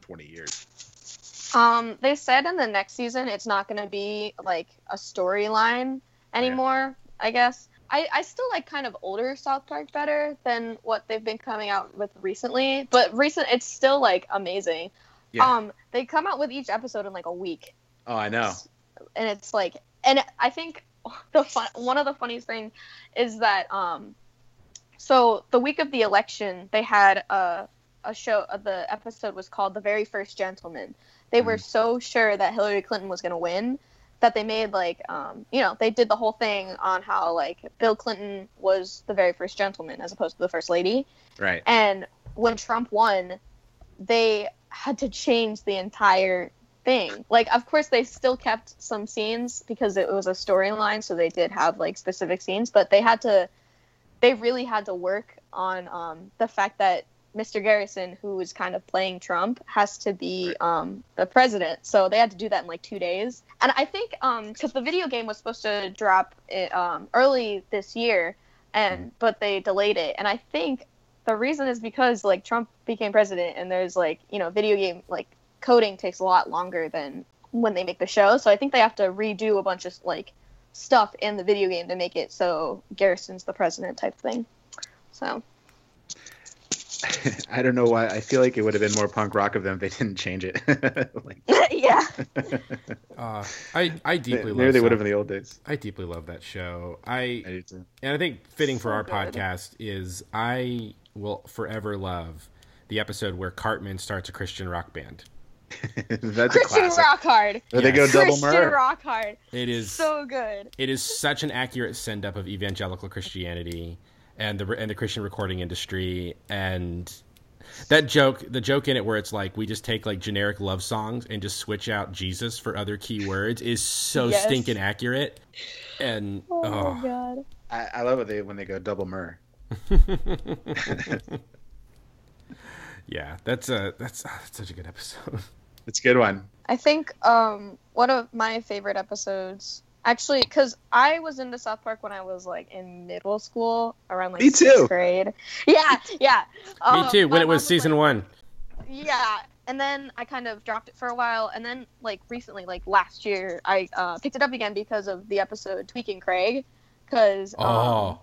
twenty years. Um, they said in the next season it's not going to be like a storyline anymore. I guess I I still like kind of older South Park better than what they've been coming out with recently. But recent, it's still like amazing. Yeah. Um, they come out with each episode in like a week, Oh, I know. and it's like, and I think *laughs* the fun one of the funniest thing is that um, so the week of the election they had a a show. Uh, the episode was called "The Very First Gentleman." They were so sure that Hillary Clinton was going to win that they made like um, you know they did the whole thing on how like Bill Clinton was the very first gentleman as opposed to the first lady. Right. And when Trump won, they had to change the entire thing. Like, of course, they still kept some scenes because it was a storyline, so they did have like specific scenes, but they had to, they really had to work on um, the fact that Mr. Garrison, who was kind of playing Trump, has to be um, the president. So they had to do that in like two days. And I think because the video game was supposed to drop it, um, early this year, and but they delayed it. And I think the reason is because like Trump became president, and there's like you know video game like coding takes a lot longer than when they make the show. So I think they have to redo a bunch of like stuff in the video game to make it so Garrison's the president type thing. So *laughs* I don't know why. I feel like it would have been more punk rock of them if they didn't change it. *laughs* like, *laughs* yeah. Uh, I I deeply maybe love they would have in the old days. I deeply love that show. I I do too. and I think fitting for So our good. podcast is I will forever love the episode where Cartman starts a Christian rock band. That's a Christian classic. Rockhard. Where they go Yes. double Christian murder. Rockhard. It is So good. it is such an accurate send up of evangelical Christianity and the and the Christian recording industry and that joke the joke in it where it's like we just take like generic love songs and just switch out Jesus for other key words is so Yes. stinking accurate and Oh, oh, my god. I, I love it they, when they go double mur. *laughs* *laughs* yeah that's a that's, ah, that's such a good episode *laughs* It's a good one. I think um, one of my favorite episodes Actually, because I was into South Park when I was like in middle school, around like Me sixth too. grade. *laughs* Yeah, yeah. Me Um, too. When it was mom season like, one. Yeah, and then I kind of dropped it for a while, and then like recently, like last year, I uh, picked it up again because of the episode Tweaking Craig. Because um, Oh,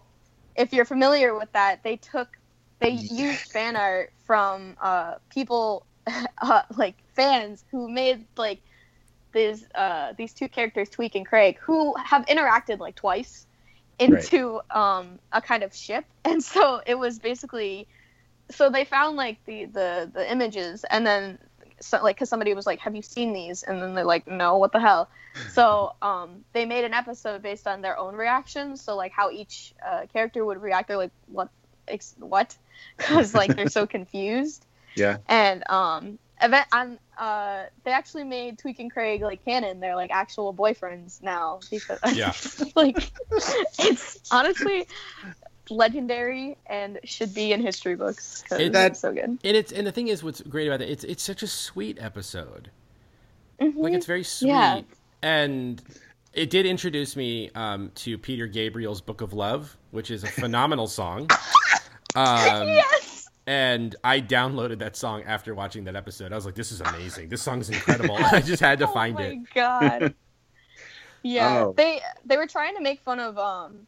if you're familiar with that, they took they used fan art from uh, people *laughs* uh, like fans who made like these uh, these two characters, Tweek and Craig, who have interacted like twice into um, a kind of ship, *laughs* and so it was basically so they found like the the the images, and then so, like because somebody was like, "Have you seen these?" and then they're like, "No, what the hell." *laughs* So um, they made an episode based on their own reactions. So like how each uh, character would react. They're like, "What? Ex- what?" *laughs* Because like they're so confused. Yeah. And um, event on uh, they actually made Tweek and Craig like canon. They're like actual boyfriends now because Yeah. *laughs* like it's honestly legendary and should be in history books because it's so good. and it's and the thing is, what's great about it? It's it's such a sweet episode. Mhm. Like it's very sweet, Yeah. and it did introduce me um, to Peter Gabriel's "Book of Love," which is a phenomenal song. *laughs* Um, yes. And I downloaded that song after watching that episode. I was like, "This is amazing. This song's incredible." *laughs* I just had to *laughs* find it. oh it. my god. *laughs* Yeah, Oh. they they were trying to make fun of um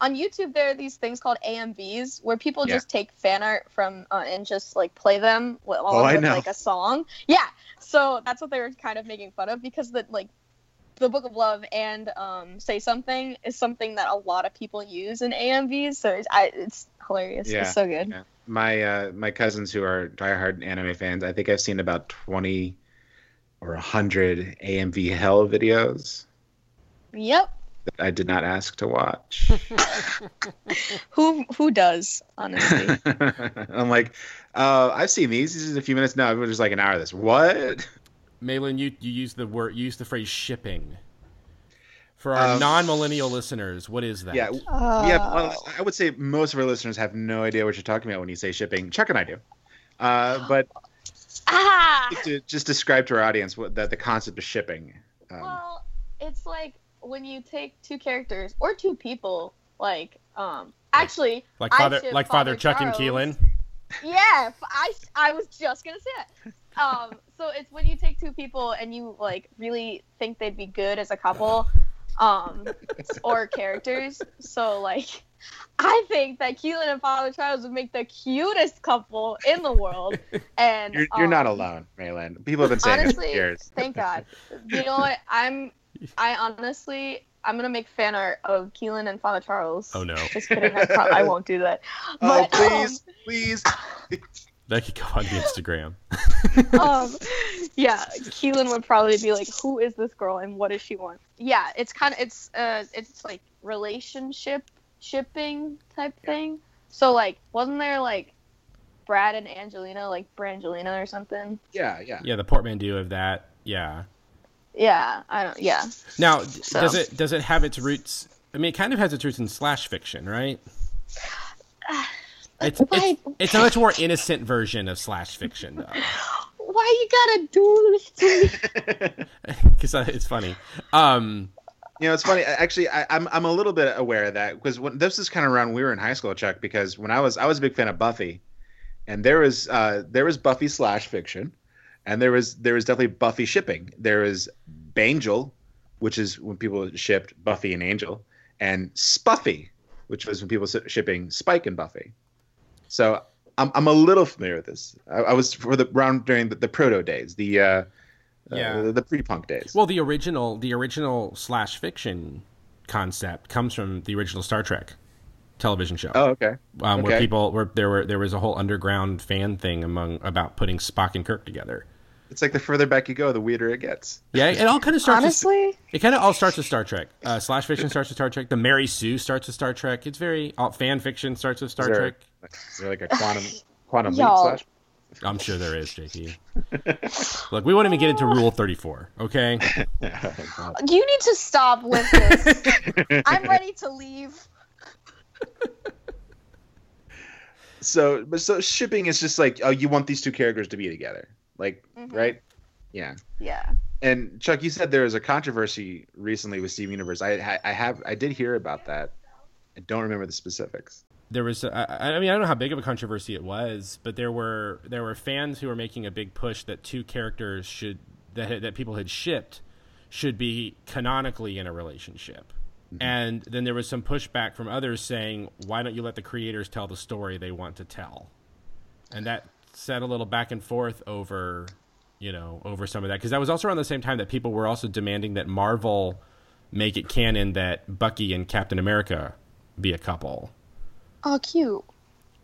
on YouTube. There are these things called AMVs where people Yeah. just take fan art from uh, and just like play them with, along Oh, I with know. like a song. Yeah, so that's what they were kind of making fun of because the like the Book of Love and um, Say Something is something that a lot of people use in AMVs. So it's, I, it's hilarious. Yeah. It's so good. Yeah. My uh, my cousins who are diehard anime fans, I think I've seen about twenty or hundred AMV Hell videos Yep. that I did not ask to watch. *laughs* *laughs* Who who does honestly? *laughs* I'm like, uh, I've seen these. This is a few minutes. No, it was just like an hour of this. What? Malin, you you use the word, you use the phrase "shipping." For our Um, non-millennial listeners, what is that? Yeah, Uh, yeah. well, I would say most of our listeners have no idea what you're talking about when you say shipping. Chuck and I do. Uh, but ah. to just describe to our audience what the, the concept of shipping. Um, Well, it's like when you take two characters or two people, like um actually like I father, ship like Father Father Chuck and Charles. Keelan. yeah, I I was just gonna say that. Um, so it's when you take two people and you like really think they'd be good as a couple, um, or characters. So like, I think that Keelan and Father Charles would make the cutest couple in the world. *laughs* And you're you're not um, alone, Mayland. People have been saying this for years. thank God. *laughs* You know what? I'm. I honestly, I'm gonna make fan art of Keelan and Father Charles. Oh no, Just kidding. I, pro- I won't do that. Oh, But, um, please, please. *laughs* that could go on the Instagram. *laughs* um, yeah, Keelan would probably be like, "Who is this girl and what does she want?" Yeah, it's kind of it's uh it's like relationship shipping type thing. So like, wasn't there like Brad and Angelina, like Brangelina or something? Yeah, yeah. Yeah, the portmanteau of that. Yeah. Yeah, I don't. Yeah, Now, So- does it does it have its roots? I mean, it kind of has its roots in slash fiction, right? It's *laughs* Why- it's, it's a much more innocent version of slash fiction, though, *laughs* why you gotta do this to me? *laughs* because it's funny. Um, You know, it's funny. Actually, I, I'm I'm a little bit aware of that because when this is kind of around when we were in high school, Chuck. Because when I was I was a big fan of Buffy, and there was uh, there was Buffy slash fiction, and there was there was definitely Buffy shipping. There was Bangel, which is when people shipped Buffy and Angel, and Spuffy, which was when people s- shipping Spike and Buffy. So I'm I'm a little familiar with this. I, I was for the round during the, the proto days, the uh, Yeah. uh, the pre punk days. well, the original the original slash fiction concept comes from the original Star Trek television show. oh, okay. um, where people where there were there was a whole underground fan thing among about putting Spock and Kirk together. It's like the further back you go, the weirder it gets. Yeah, it all kind of starts. with- Honestly, it kind of all starts with Star Trek. Uh, slash fiction starts with Star Trek. The Mary Sue starts with Star Trek. It's very all, fan fiction starts with Star Is there- Trek. Is there like a quantum *laughs* quantum leap slash? I'm sure there is, JP. Look, we won't even get into Rule 34. Okay, *laughs* you need to stop with this. *laughs* I'm ready to leave. so, but so shipping is just like, oh, you want these two characters to be together, like, Mhm. right? Yeah. Yeah. And Chuck, you said there was a controversy recently with Steven Universe. I I have I did hear about that. I don't remember the specifics. There was, I, I mean, I don't know how big of a controversy it was, but there were there were fans who were making a big push that two characters should that that people had shipped should be canonically in a relationship. Mm-hmm. And then there was some pushback from others saying, "Why don't you let the creators tell the story they want to tell?" And that set a little back and forth over, you know, over some of that because that was also around the same time that people were also demanding that Marvel make it canon that Bucky and Captain America be a couple. Oh, cute.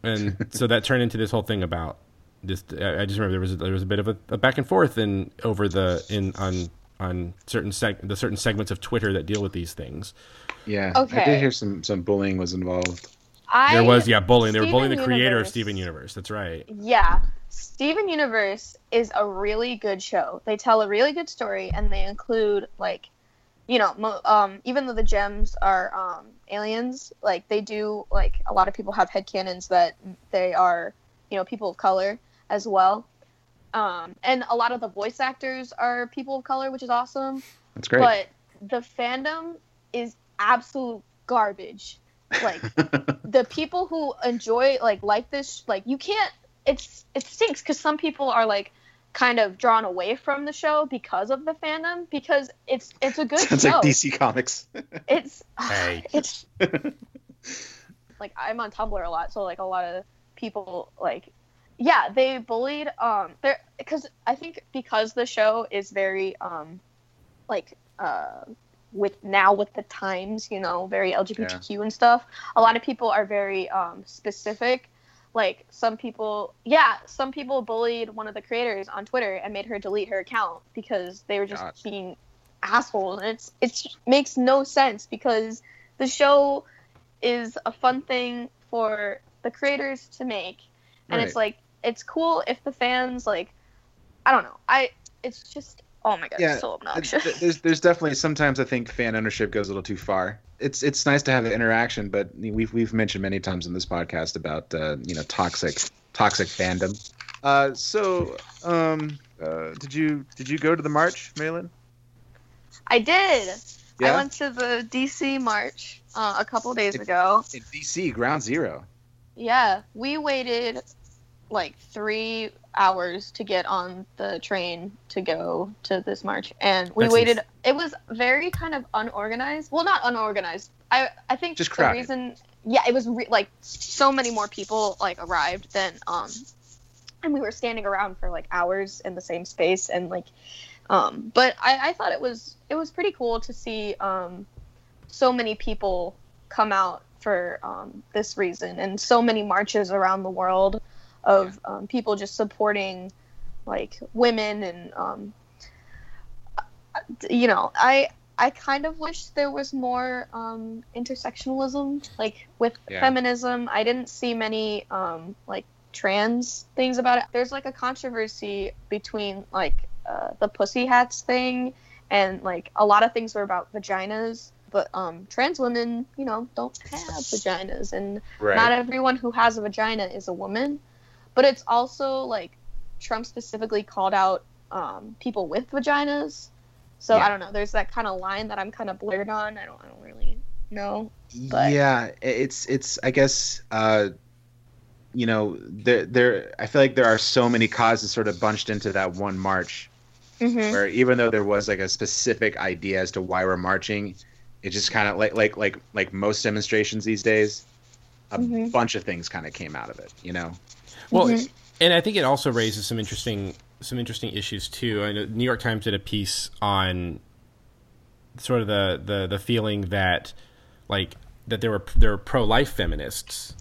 And so that turned into this whole thing about this. I just remember there was there was a bit of a, a back and forth in over the in on on certain seg- the certain segments of Twitter that deal with these things. Yeah, okay. I did hear some some bullying was involved. I, there was yeah bullying. They were bullying the creator Universe. of Steven Universe. That's right. Yeah, Steven Universe is a really good show. They tell a really good story, and they include like, you know, um, even though the gems are um, aliens, like they do like a lot of people have head headcanons that they are, you know, people of color as well. Um, and a lot of the voice actors are people of color, which is awesome. That's great. But the fandom is absolute garbage. Like *laughs* the people who enjoy like like this, like you can't. It's it stinks because some people are like kind of drawn away from the show because of the fandom because it's it's a good *laughs* Sounds show. like DC Comics. *laughs* it's hey. *sighs* it's like I'm on Tumblr a lot, so like a lot of people like yeah, they bullied um there because I think because the show is very um like uh with now with the times, you know, very LGBTQ yeah. and stuff, a lot of people are very um specific. Like some people, yeah, some people bullied one of the creators on Twitter and made her delete her account because they were just being assholes. And it's it makes no sense because the show is a fun thing for the creators to make, and right. it's like it's cool if the fans like I don't know. I it's just oh my god, yeah, so obnoxious. There's there's definitely sometimes I think fan ownership goes a little too far. It's it's nice to have an interaction, but we've we've mentioned many times in this podcast about uh, you know toxic toxic fandom. Uh, so um, uh, did you did you go to the march, Malin? I did. Yeah? I went to the DC march uh, a couple days in, ago. In DC, Ground Zero. Yeah, we waited like three hours to get on the train to go to this march. And we That's waited ins- it was very kind of unorganized. Well not unorganized. I i think just the reason yeah it was re- like so many more people like arrived than um and we were standing around for like hours in the same space and like um but i i thought it was it was pretty cool to see um so many people come out for um this reason and so many marches around the world of yeah. um, people just supporting like women and um, you know i i kind of wish there was more um, intersectionalism like with yeah. feminism i didn't see many um, like trans things about it there's like a controversy between like uh, the pussy hats thing and like a lot of things were about vaginas but um, trans women you know don't have *laughs* vaginas and right. not everyone who has a vagina is a woman but it's also like Trump specifically called out um, people with vaginas. So yeah. I don't know. There's that kind of line that I'm kind of blurred on. I don't. I don't really know. But... Yeah, it's it's. I guess. Uh, you know, there there. I feel like there are so many causes sort of bunched into that one march. Mm-hmm. Where even though there was like a specific idea as to why we're marching, it just kind of like like like like most demonstrations these days, a mm-hmm. bunch of things kind of came out of it. You know. Well, mm-hmm. and I think it also raises some interesting some interesting issues too. I know New York Times did a piece on sort of the the the feeling that like that there were there were pro life feminists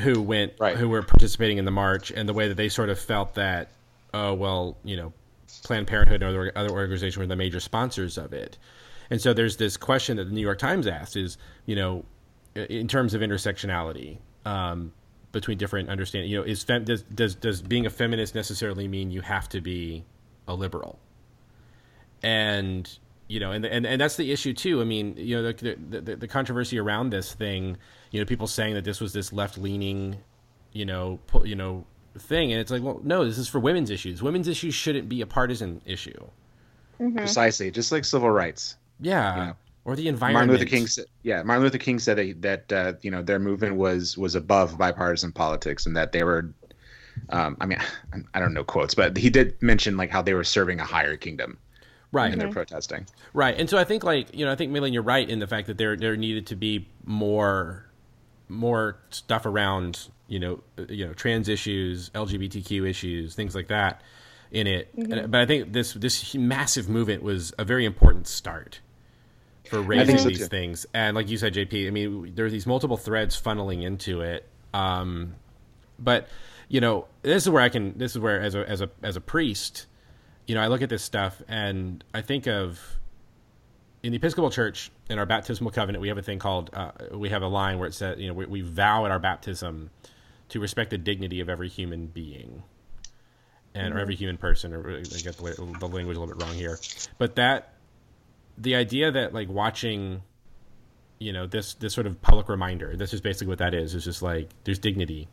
who went right. who were participating in the march and the way that they sort of felt that oh well you know Planned Parenthood and other other organizations were the major sponsors of it. And so there's this question that the New York Times asked is, you know, in terms of intersectionality, um, between different understanding. You know, is fem- does does does being a feminist necessarily mean you have to be a liberal? And you know, and and and that's the issue too. I mean, you know, the the, the controversy around this thing. You know, people saying that this was this left leaning, you know, pu- you know, thing, and it's like, well, no, this is for women's issues. Women's issues shouldn't be a partisan issue. Mhm. Precisely, just like civil rights. Yeah, Yeah. Or the environment. Martin Luther King said, "Yeah, Martin Luther King said that, that uh, you know their movement was was above bipartisan politics, and that they were, um, I mean, *laughs* I don't know quotes, but he did mention like how they were serving a higher kingdom right? in their protesting. Right. And so I think like, you know, I think Malin, you're right in the fact that there there needed to be more more stuff around, you know, uh, you know, trans issues, LGBTQ issues, things like that in it. And- but I think this this massive movement was a very important start for raising so, these too. things. And like you said, JP, I mean, there are these multiple threads funneling into it. Um, but you know, this is where I can. This is where, as a as a as a priest, you know, I look at this stuff and I think of in the Episcopal Church in our baptismal covenant, we have a thing called uh, we have a line where it says, you know, we, we vow at our baptism to respect the dignity of every human being and or every human person. Or I get the, the language a little bit wrong here, but that the idea that like watching, you know, this this sort of public reminder. This is basically what that is. It's just like there's dignity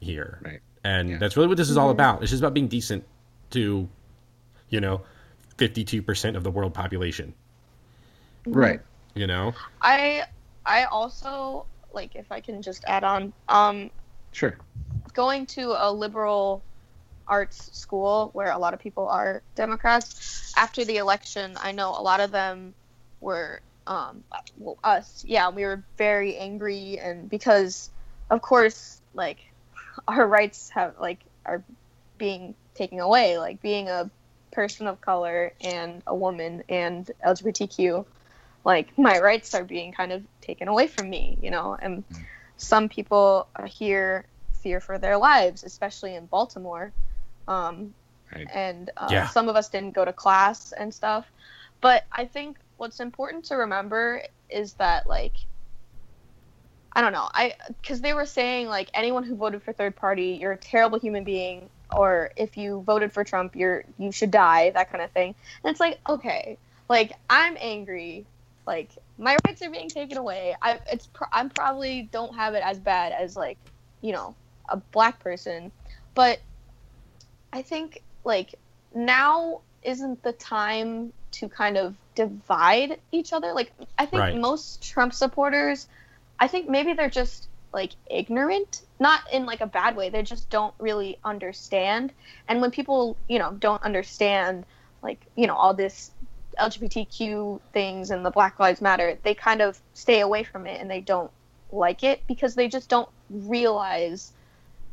here, Right. and Yeah. that's really what this is all about. It's just about being decent to, you know, fifty two percent of the world population. Right. You know, I I also like if I can just add on um Sure. going to a liberal arts school where a lot of people are Democrats after the election, I know a lot of them were um well, us. Yeah, we were very angry and because of course like *laughs* our rights have like are being taken away like being a person of color and a woman and LGBTQ like my rights are being kind of taken away from me, you know, and some people here fear for their lives, especially in Baltimore. Um, Right. And uh, Yeah. some of us didn't go to class and stuff. But I think what's important to remember is that, like, I don't know, I because they were saying like anyone who voted for third party, you're a terrible human being, or if you voted for Trump, you're you should die, that kind of thing. And it's like, okay, like I'm angry, like my rights are being taken away. I it's pro- I'm probably don't have it as bad as like you know a black person, but I think like now isn't the time to kind of divide each other. Like I think Right. most Trump supporters, I think maybe they're just like ignorant, not in like a bad way. They just don't really understand. And when people, you know, don't understand like, you know, all this LGBTQ things and the Black Lives Matter, they kind of stay away from it and they don't like it because they just don't realize,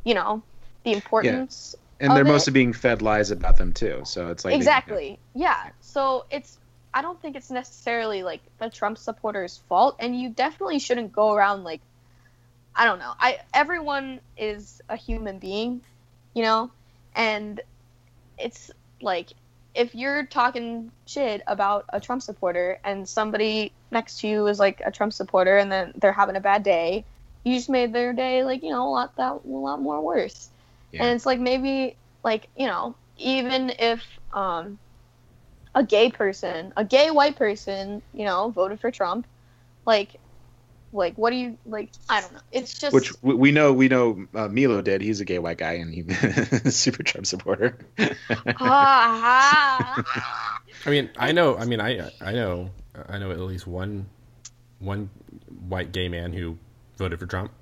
you know, the importance And they're it- mostly being fed lies about them too. So it's like they- exactly. yeah. So it's i don't think it's necessarily like the trump supporters fault. And you definitely shouldn't go around like i don't know. I everyone is a human being you know? And it's like if you're talking shit about a trump supporter and somebody next to you is like a trump supporter and then they're having a bad day you just made their day like you know a lot that a lot more worse Yeah. and it's like maybe like you know even if um a gay person a gay white person you know voted for trump like like what do you like i don't know it's just Which we we know, we know uh, Milo did. He's a gay white guy, and he's *laughs* a super Trump supporter. ah, *laughs* I mean, I know. I mean, I I know. I know at least one one white gay man who voted for Trump,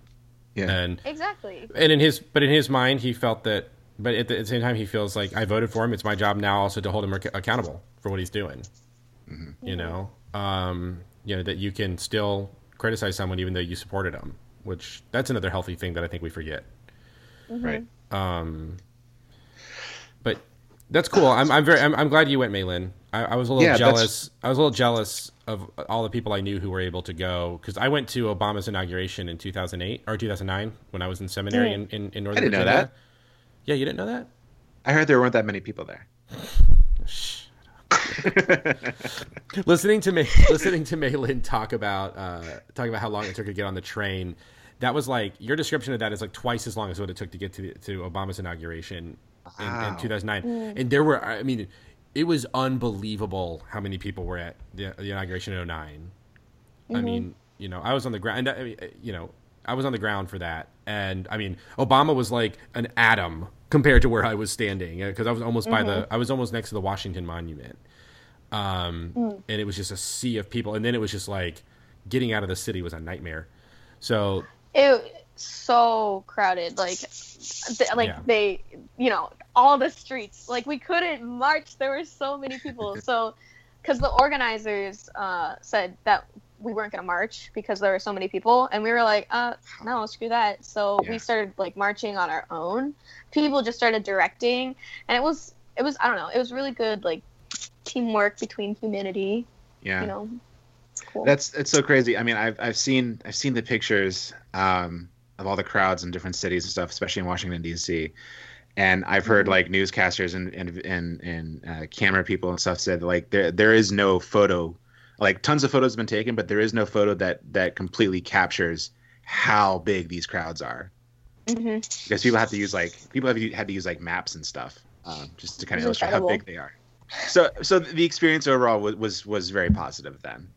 yeah, and exactly and in his but in his mind, he felt that. But at the, at the same time, he feels like I voted for him. It's my job now also to hold him ac- accountable for what he's doing. You know, um, you know that you can still criticize someone even though you supported them, which that's another healthy thing that I think we forget. right. Um, but that's cool. I'm, I'm very. I'm, I'm glad you went, Maylin. I, I was a little Yeah, jealous. I was a little jealous of all the people I knew who were able to go because I went to Obama's inauguration in 2008 or 2009 when I was in seminary in, in, in Northern didn't know that. Yeah, you didn't know that. I heard there weren't that many people there. *sighs* listening to me *laughs* listening to Maylin talk about uh, talk about how long it took to get on the train. That was like your description of that is like twice as long as what it took to get to to Obama's inauguration in, in Wow. 2009. Mm. And there were, I mean, it was unbelievable how many people were at the, the inauguration in 9 I mm-hmm. mean, you know, I was on the ground. And, I mean, you know, I was on the ground for that, and I mean, Obama was like an atom compared to where I was standing uh, because I was almost by the mm-hmm. I was almost next to the Washington Monument, um, mm. and it was just a sea of people, and then it was just like getting out of the city was a nightmare. So it so crowded like th- like Yeah. they you know all the streets like we couldn't march there were so many people *laughs* so because the organizers uh said that we weren't going to march because there were so many people and we were like uh no screw that so Yeah. we started like marching on our own people just started directing and it was it was i don't know it was really good like teamwork between humanity Yeah. you know cool That's it's so crazy. I mean, I've I've seen I've seen the pictures um, of all the crowds in different cities and stuff, especially in Washington D.C. And I've heard Mhm. like newscasters and and and, and uh, camera people and stuff said like there there is no photo, like tons of photos have been taken, but there is no photo that that completely captures how big these crowds are hmm because people have to use like people have had to use like maps and stuff um, just to kind of illustrate how big they are. So so the experience overall was was, was very positive then,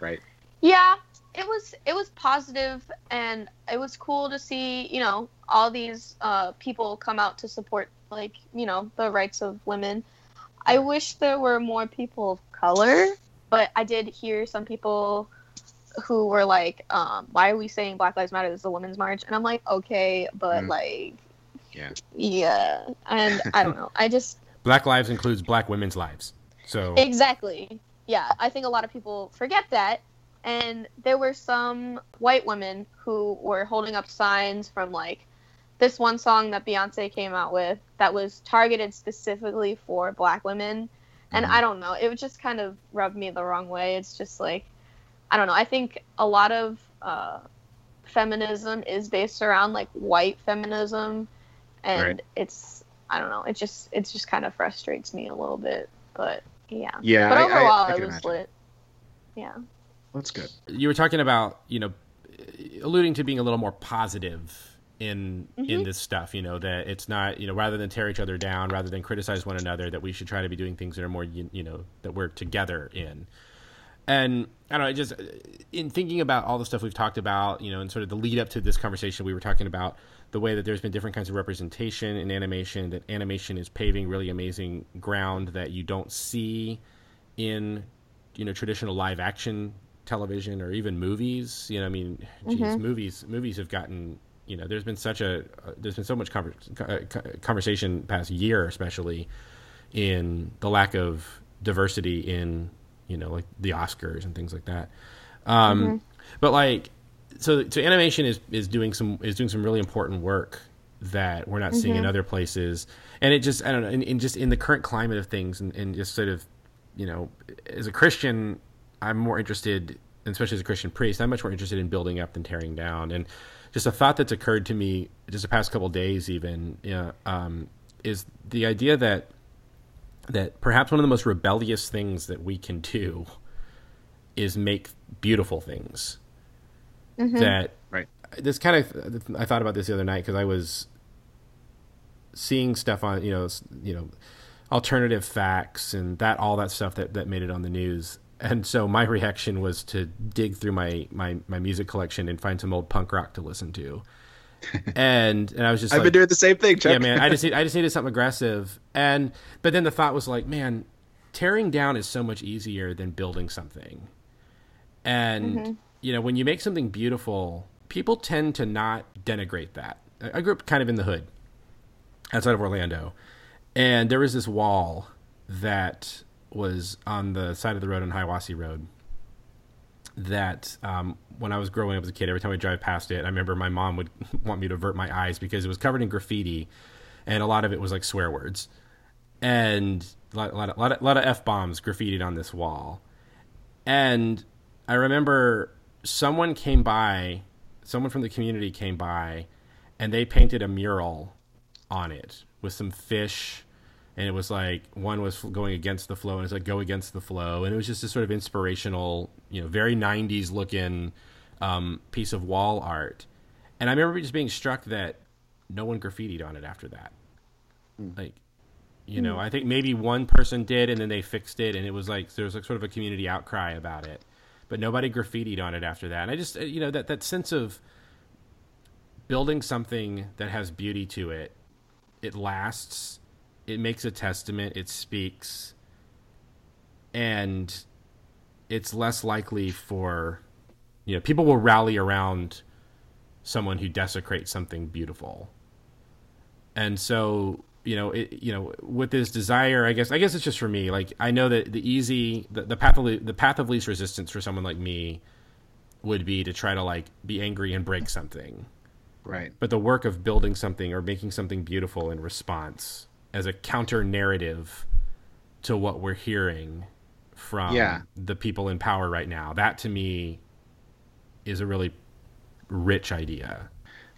right? Yeah, it was it was positive and it was cool to see, you know, all these uh, people come out to support like, you know, the rights of women. I wish there were more people of color, but I did hear some people who were like, um, why are we saying Black Lives Matter this is a women's march? And I'm like, okay, but Mm. like Yeah. Yeah. And *laughs* I don't know. I just Black lives includes black women's lives. So Exactly. Yeah, I think a lot of people forget that. And there were some white women who were holding up signs from like this one song that Beyonce came out with that was targeted specifically for black women. And Mhm. I don't know, it would just kind of rubbed me the wrong way. It's just like, I don't know. I think a lot of uh, feminism is based around like white feminism. And Right. it's, I don't know, it just, it just kind of frustrates me a little bit. But yeah. Yeah, But I- I- overall, I it was imagine. lit. Yeah. That's good. you were talking about you know alluding to being a little more positive in in Mhm. this stuff you know that it's not you know rather than tear each other down rather than criticize one another that we should try to be doing things that are more you, you know that we're together in and i don't know just uh, in thinking about all the stuff we've talked about you know and sort of the lead up to this conversation we were talking about the way that there's been different kinds of representation in animation that animation is paving really amazing ground that you don't see in you know traditional live action television or even movies you know i mean geez, Mhm. movies movies have gotten you know there's been such a uh, there's been so much conver- uh, co- conversation past year especially in the lack of diversity in you know like the oscars and things like that. Um but like so so animation is is doing some is doing some really important work that we're not seeing in other places. And it just i don't know and, and just in the current climate of things and, and just sort of you know as a christian i'm more interested especially as a christian priest i'm much more interested in building up than tearing down. And just a thought that's occurred to me just the past couple days even you know, um, is the idea that that perhaps one of the most rebellious things that we can do is make beautiful things. That Right. this kind of I thought about this the other night because I was seeing stuff on you know you know alternative facts and that all that stuff that that made it on the news and so my reaction was to dig through my my my music collection and find some old punk rock to listen to *laughs* and and I was just I've like, been doing the same thing, Chuck. yeah, man. I just *laughs* need, I just needed something aggressive, and but then the thought was like, man, tearing down is so much easier than building something. And mm-hmm. you know, when you make something beautiful, people tend to not denigrate that. I I grew up kind of in the hood, outside of Orlando, and there was this wall that was on the side of the road on Hiawassee Road. That um, when I was growing up as a kid, every time I drive past it, I remember my mom would *laughs* want me to avert my eyes because it was covered in graffiti, and a lot of it was like swear words, and a lot, a lot, of, of f bombs graffitied on this wall. And I remember someone came by, someone from the community came by, and they painted a mural on it with some fish and it was like one was going against the flow and it's like go against the flow. And it was just a sort of inspirational you know very 90s looking um, piece of wall art. And i remember just being struck that no one graffitied on it after that. Like you know i think maybe one person did and then they fixed it and it was like there was like sort of a community outcry about it. But nobody graffitied on it after that. And i just uh, you know that that sense of building something that has beauty to it, it lasts, it makes a testament, it speaks, and it's less likely for you know people will rally around someone who desecrates something beautiful. And so you know it, you know with this desire i guess i guess it's just for me. Like i know that the easy the, the path of the path of least resistance for someone like me would be to try to like be angry and break something. Right. but the work of building something or making something beautiful in response as a counter narrative to what we're hearing from Yeah. the people in power right now that to me is a really rich idea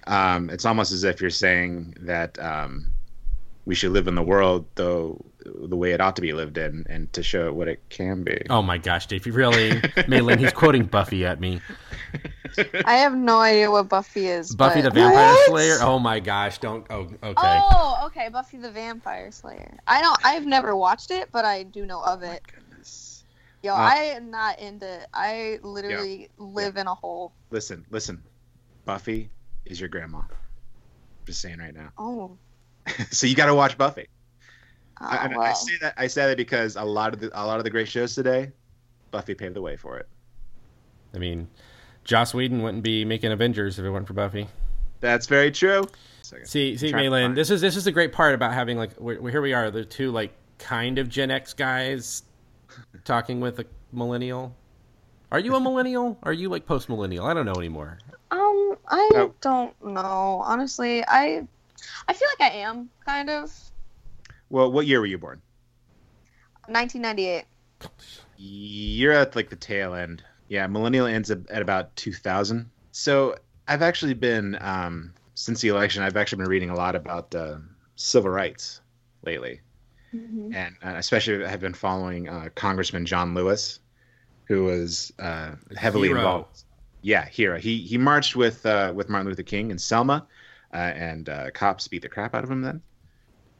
Um, it's almost as if you're saying that um, we should live in the world though the way it ought to be lived in, and to show it what it can be. oh my gosh dave you really Malin, he's quoting buffy at me *laughs* I have no idea what Buffy is. buffy the vampire What? slayer oh my gosh don't oh okay Oh, okay, Buffy the Vampire Slayer. I don't. I've never watched it, but I do know of it. Goodness. Yo, Uh, I am not into. I literally live in a hole. Listen, listen. Buffy is your grandma. Just saying right now. Oh, *laughs* so you got to watch Buffy. Oh I, I- I say that I say that because a lot of the a lot of the great shows today, Buffy paved the way for it. i mean joss whedon wouldn't be making avengers if it weren't for buffy That's very true. Second. See, see, trying to Malin, this is this is the great part about having like we here we are, the two like kind of Gen X guys *laughs* talking with a millennial. Are you a millennial? Are you like post millennial? I don't know anymore. Um, I Oh. don't know. Honestly, I, I feel like I am kind of. Well, what year were you born? 1998. You're at like the tail end. Yeah, millennial ends at at about 2000. So I've actually been um, since the election. I've actually been reading a lot about uh, civil rights lately, Mm-hmm. and uh, especially have been following uh, Congressman John Lewis, who was uh, heavily Hero. involved. Yeah, hero. He he marched with uh, with Martin Luther King in Selma, uh, and uh, cops beat the crap out of him then.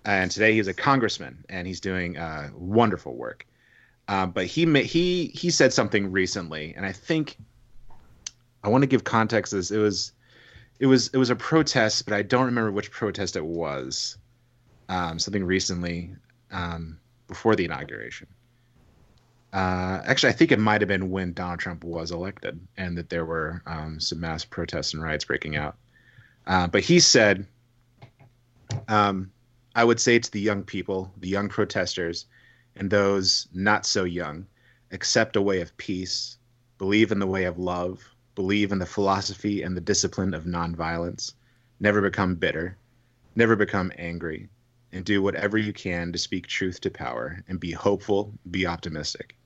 And today he's a congressman, and he's doing uh, wonderful work. Um, but he he he said something recently, and I think I want to give context. to This it was it was it was a protest, but I don't remember which protest it was. Um, something recently um, before the inauguration. Uh, actually, I think it might have been when Donald Trump was elected, and that there were um, some mass protests and riots breaking out. Uh, but he said, um, "I would say to the young people, the young protesters, and those not so young, accept a way of peace, believe in the way of love, believe in the philosophy and the discipline of nonviolence, never become bitter, never become angry, and do whatever you can to speak truth to power and be hopeful, be optimistic.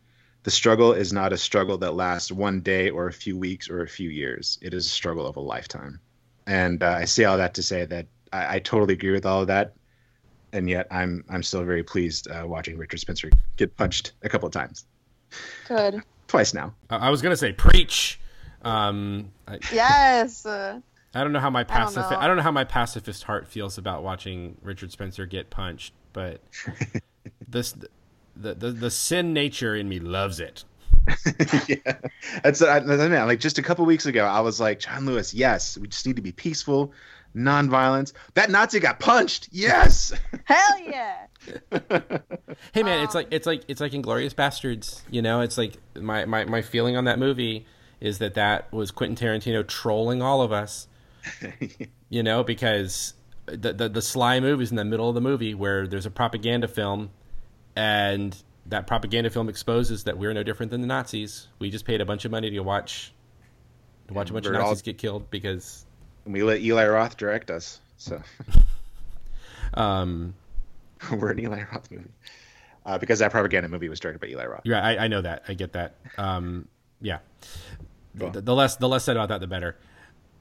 The struggle is not a struggle that lasts one day or a few weeks or a few years. It is a struggle of a lifetime. And uh, I say all that to say that I, I totally agree with all of that. And yet I'm I'm still very pleased uh, watching Richard Spencer get punched a couple of times, Good. twice now. I, I was gonna say preach. Um, I, Yes. Uh, *laughs* I don't know how my I don't pacifist know. I don't know how my pacifist heart feels about watching Richard Spencer get punched, but *laughs* this the, the the sin nature in me loves it. *laughs* yeah, that's I, I mean, like just a couple weeks ago, I was like, John Lewis, yes, we just need to be peaceful, nonviolence. That Nazi got punched, yes. *laughs* hell yeah. *laughs* Hey man, it's Um, like it's like it's like Inglourious Basterds. You know, it's like my, my my feeling on that movie is that that was Quentin Tarantino trolling all of us. *laughs* You know, because the, the the sly move is in the middle of the movie where there's a propaganda film, and that propaganda film exposes that we're no different than the Nazis. We just paid a bunch of money to watch to watch a bunch of We're all- Nazis get killed because and we let Eli Roth direct us, so *laughs* um *laughs* we're an Eli Roth movie. Uh, because that propaganda movie was directed by Eli Roth. Yeah, I, I know that. I get that. Um, yeah. Cool. The, the less the less said about that, the better.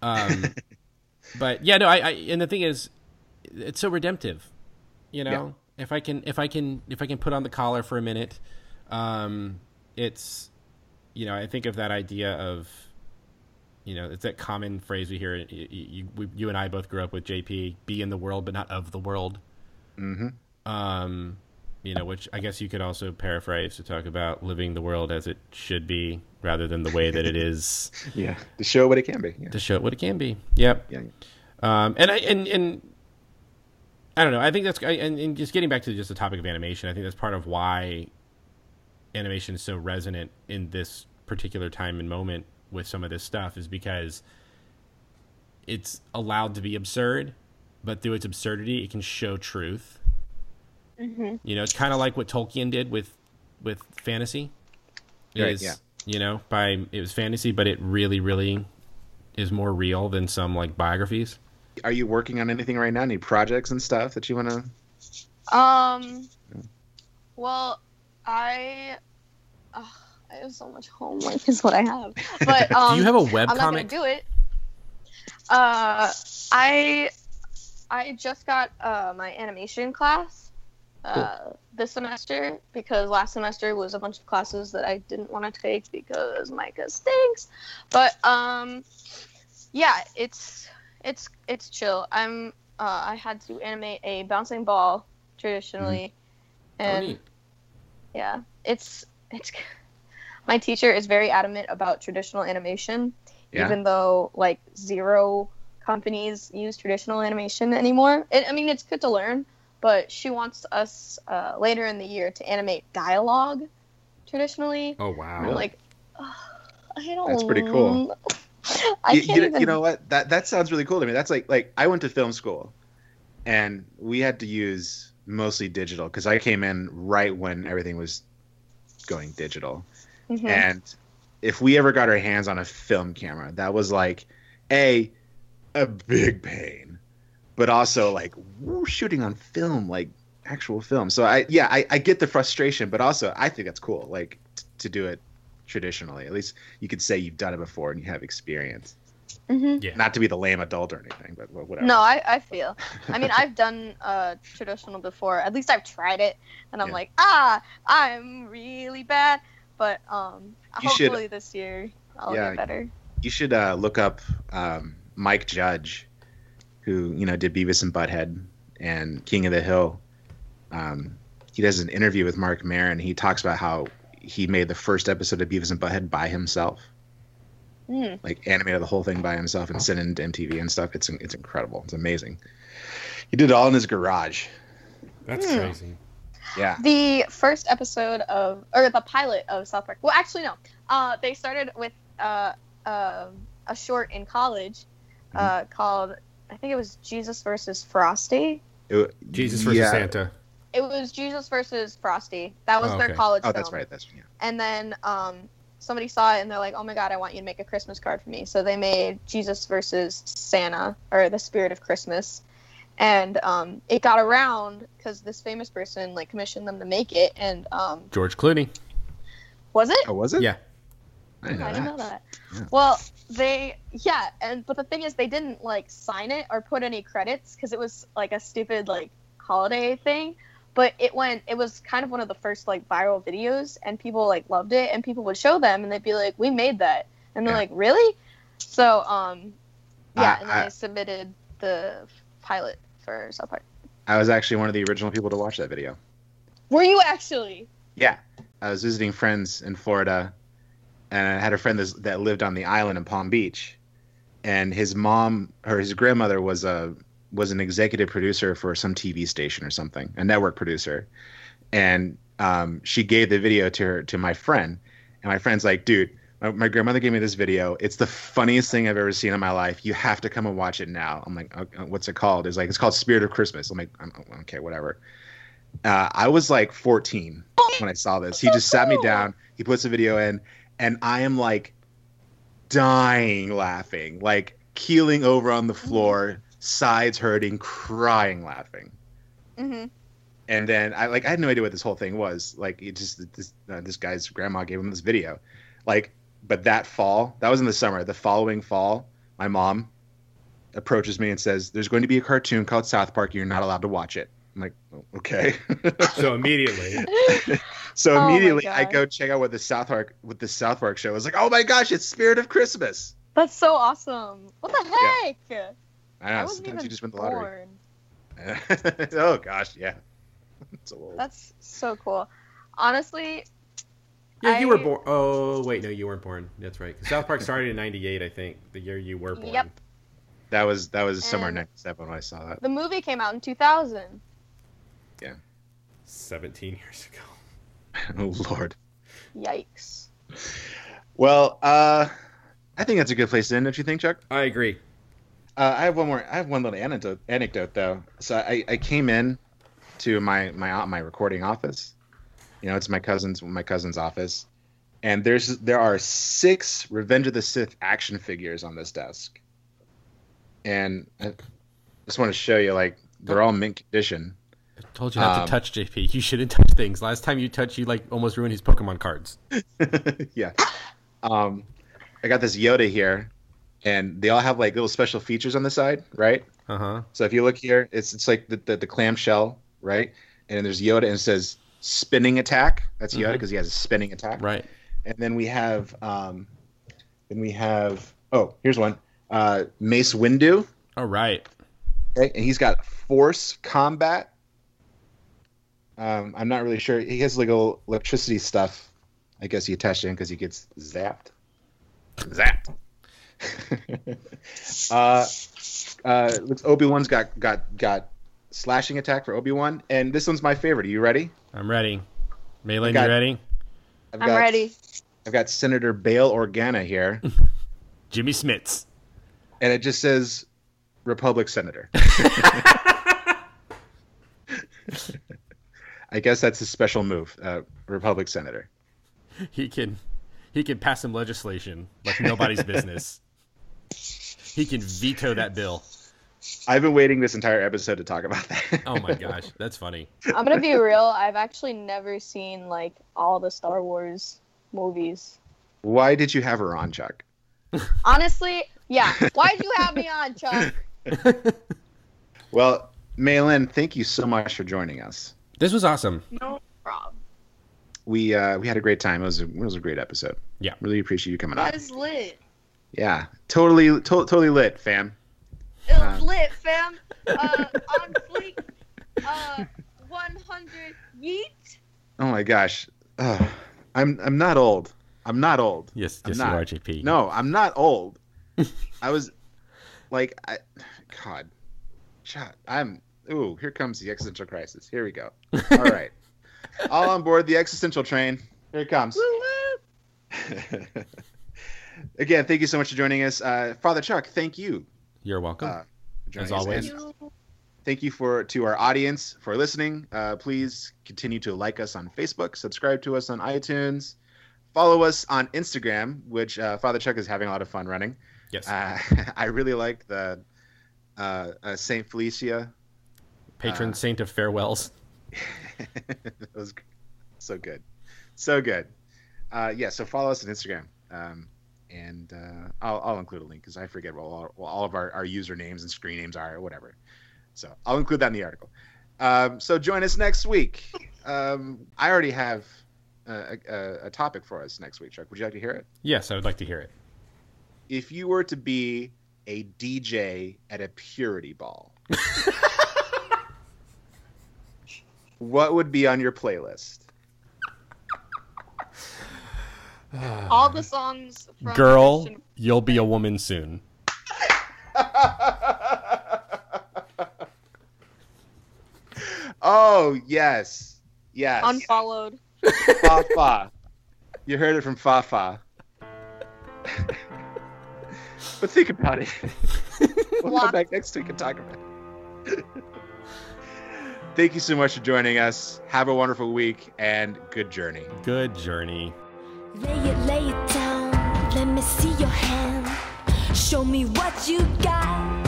Um, *laughs* but yeah, no. I, I and the thing is, it's so redemptive. You know, if I can, if I can, if I can put on the collar for a minute, um, it's, you know, I think of that idea of, you know, it's that common phrase we hear. You, you, we, you and I both grew up with JP: "Be in the world, but not of the world." Mm-hmm. um, you know, which I guess you could also paraphrase to talk about living the world as it should be rather than the way that it is *laughs* Yeah, to show what it can be. Yeah. to show what it can be. Yep. yeah. Um, and I and and I don't know. I think that's and, and just getting back to just the topic of animation. I think that's part of why animation is so resonant in this particular time and moment with some of this stuff is because it's allowed to be absurd, but through its absurdity, it can show truth. Mm-hmm. You know, it's kind of like what Tolkien did with with fantasy. Right, Is, yeah. You know, by it was fantasy, but it really, really is more real than some like biographies. Are you working on anything right now? Any projects and stuff that you want to? Um. Well, I. ugh, I have so much homework, is what I have. But um, *laughs* Do you have a I'm not gonna do it. Uh, I I just got uh, my animation class uh, this semester because last semester was a bunch of classes that I didn't want to take because Micah stinks. But um, yeah, it's it's it's chill. I'm uh, I had to animate a bouncing ball traditionally, Oh, and neat. yeah, it's it's. My teacher is very adamant about traditional animation, Yeah. even though like zero companies use traditional animation anymore. It, I mean, it's good to learn, but she wants us uh, later in the year to animate dialogue traditionally. Oh wow. I'm like, "Ugh, I don't. That's pretty cool. *laughs* I you, can't you, even. you know what? That that sounds really cool to me. That's like like I went to film school, and we had to use mostly digital because I came in right when everything was going digital. Mhm. And if we ever got our hands on a film camera, that was like a a big pain, but also like woo, shooting on film, like actual film. So I yeah, I, I get the frustration, but also I think that's cool, like t- to do it traditionally. At least you could say you've done it before and you have experience. Mhm. Yeah. Not to be the lame adult or anything, but whatever. No, I, I feel. *laughs* I mean, I've done uh, traditional before. At least I've tried it, and I'm Yeah. like, ah, I'm really bad. But um, You should- hopefully this year I'll Yeah. get better. you should uh, look up um, Mike Judge, who you know did Beavis and Butthead and King of the Hill. Um, he does an interview with Marc Maron. He talks about how he made the first episode of Beavis and Butthead by himself, Mm. like animated the whole thing by himself and sent it into MTV and stuff. It's it's incredible. It's amazing. He did it all in his garage. That's Hmm. crazy. Yeah. The first episode of, or the pilot of South Park. Well, actually, no. Uh, they started with uh, uh, a short in college uh, called, I think it was Jesus versus Frosty. It- Jesus versus yeah. Santa. It was Jesus versus Frosty. That was Oh, their okay. college Oh, film. that's right. That's yeah. And then um, somebody saw it and they're like, "Oh my god, I want you to make a Christmas card for me." So they made Jesus versus Santa or the Spirit of Christmas, and um, it got around because this famous person like commissioned them to make it. And um, George Clooney. was it? Oh, was it? Yeah. I didn't know I that. didn't know that. Yeah. Well, they yeah, and but the thing is, they didn't like sign it or put any credits because it was like a stupid like holiday thing. But it went. It was kind of one of the first like viral videos, and people like loved it, and people would show them, and they'd be like, "We made that," and they're Yeah. like, "Really?" So um, yeah, I- and then I- I submitted the pilot for South Park. I was actually one of the original people to watch that video. Were you actually? Yeah, I was visiting friends in Florida, and I had a friend that lived on the island in Palm Beach, and his mom or his grandmother was a was an executive producer for some TV station or something, a network producer, and um, she gave the video to her to my friend, and my friend's like, dude. My, my grandmother gave me this video. It's the funniest thing I've ever seen in my life. You have to come and watch it now. I'm like, "Okay, what's it called? It's like it's called Spirit of Christmas. I'm like, I'm, okay, whatever. Uh, I was like 14 when I saw this. He just sat me down. He puts the video in, and I am like dying laughing, like keeling over on the floor, sides hurting, crying laughing. hmm And then I like I had no idea what this whole thing was. Like it just this uh, this guy's grandma gave him this video, like. But that fall, that was in the summer. The following fall, my mom approaches me and says, "There's going to be a cartoon called South Park. You're not allowed to watch it." I'm like, "Oh, "Okay." *laughs* So immediately. *laughs* So Oh immediately I go check out what the South Park with the South Park show is like. Oh my gosh, it's Spirit of Christmas. That's so awesome. What the heck? I know. I wasn't sometimes even you just win the lottery. *laughs* oh gosh, yeah. It's a little. That's so cool. Honestly, Yeah, you were born. Oh, wait, no, you weren't born. That's right. 'Cause South Park started in '98, I think, the year you were born. Yep. That was that was summer And- '97 when I saw that. The movie came out in 2000. Yeah. 17 years ago. *laughs* oh Lord. Yikes. Well, uh, I think that's a good place to end. Don't you think, Chuck? I agree. Uh, I have one more. I have one little anecdote, anecdote though. So I, I came in to my my my recording office. You know, it's my cousin's my cousin's office, and there's there are six Revenge of the Sith action figures on this desk, and I just want to show you like they're all mint condition. I told you not Um, to touch JP. You shouldn't touch things. Last time you touched, you like almost ruined his Pokemon cards. *laughs* yeah. Um, I got this Yoda here, and they all have like little special features on the side, right? Uh huh. So if you look here, it's it's like the the, the clamshell, right? And there's Yoda, and it says spinning attack. That's Yoda because he has a spinning attack. Right. And then we have, um, then we have. Oh, here's one. Uh, Mace Windu. All right. Okay, and he's got force combat. Um, I'm not really sure. He has like a electricity stuff. I guess he attached to him because he gets zapped. Zapped. *laughs* uh, uh, looks Obi Wan's got got got slashing attack for Obi Wan, and this one's my favorite. Are you ready? I'm ready. Malin, got- you ready? I've I'm got, ready. I've got Senator Bail Organa here, *laughs* Jimmy Smits. and it just says Republic Senator. *laughs* I guess that's a special move, uh, Republic Senator. He can he can pass some legislation like nobody's *laughs* business. He can veto that bill. I've been waiting this entire episode to talk about that. *laughs* Oh my *laughs* gosh, that's funny. I'm gonna be real. I've actually never seen like all the Star Wars movies. Why did you have her on, Chuck? *laughs* Honestly, yeah. Why'd you have me on, Chuck? Well, Malin, thank you so much for joining us. This was awesome. No problem. We uh, we had a great time. It was a, it was a great episode. Yeah. really appreciate you coming on. That is lit. Yeah, totally, to- totally lit, fam. It was lit, fam. *laughs* Uh, on fleek. Uh, 100 yeet. Oh my gosh, Ugh. I'm I'm not old. I'm not old. Yes, I'm yes, not. you are, JP. No, I'm not old. *laughs* I was like, I, God, Chuck, I'm. Ooh, here comes the existential crisis. Here we go. *laughs* All right, all on board the existential train. Here it comes. Woo woo. Again, thank you so much for joining us, uh, Father Chuck. Thank you. You're welcome. Uh, As us. always. And thank you for to our audience for listening. Uh, please continue to like us on Facebook, subscribe to us on iTunes, follow us on Instagram, which uh, Father Chuck is having a lot of fun running. yes. Uh, *laughs* I really like the uh, uh, Saint Felicia. Patron uh, saint of farewells. *laughs* it was so good, so good. Uh, yeah, so follow us on Instagram, um, and uh, I'll, I'll include a link because I forget what all, what all of our, our usernames and screen names are or whatever. So I'll include that in the article. Um, so join us next week. Um, I already have a, a, a topic for us next week, Chuck. Would you like to hear it? Yes, I would like to hear it. If you were to be a DJ at a purity ball, *laughs* what would be on your playlist? All the *sighs* songs from Girl, Christian- you'll be a woman soon. *laughs* oh yes, yes. Unfollowed. Fafa. You heard it from Fafa. *laughs* but think about it. *laughs* we'll come back next week and talk about it. Thank you so much for joining us. Have a wonderful week and good journey. Good journey. Lay it, lay it down. Let me see your hand. Show me what you got.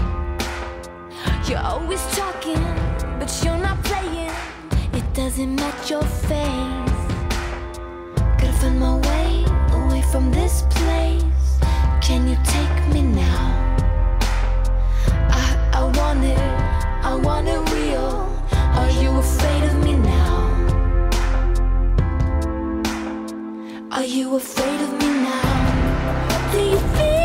You're always talking, but you're not playing. It doesn't match your face. Gotta find my way away from this place. Can you take me now? I, I want it, I want it real. Are you afraid of Are you afraid of me now?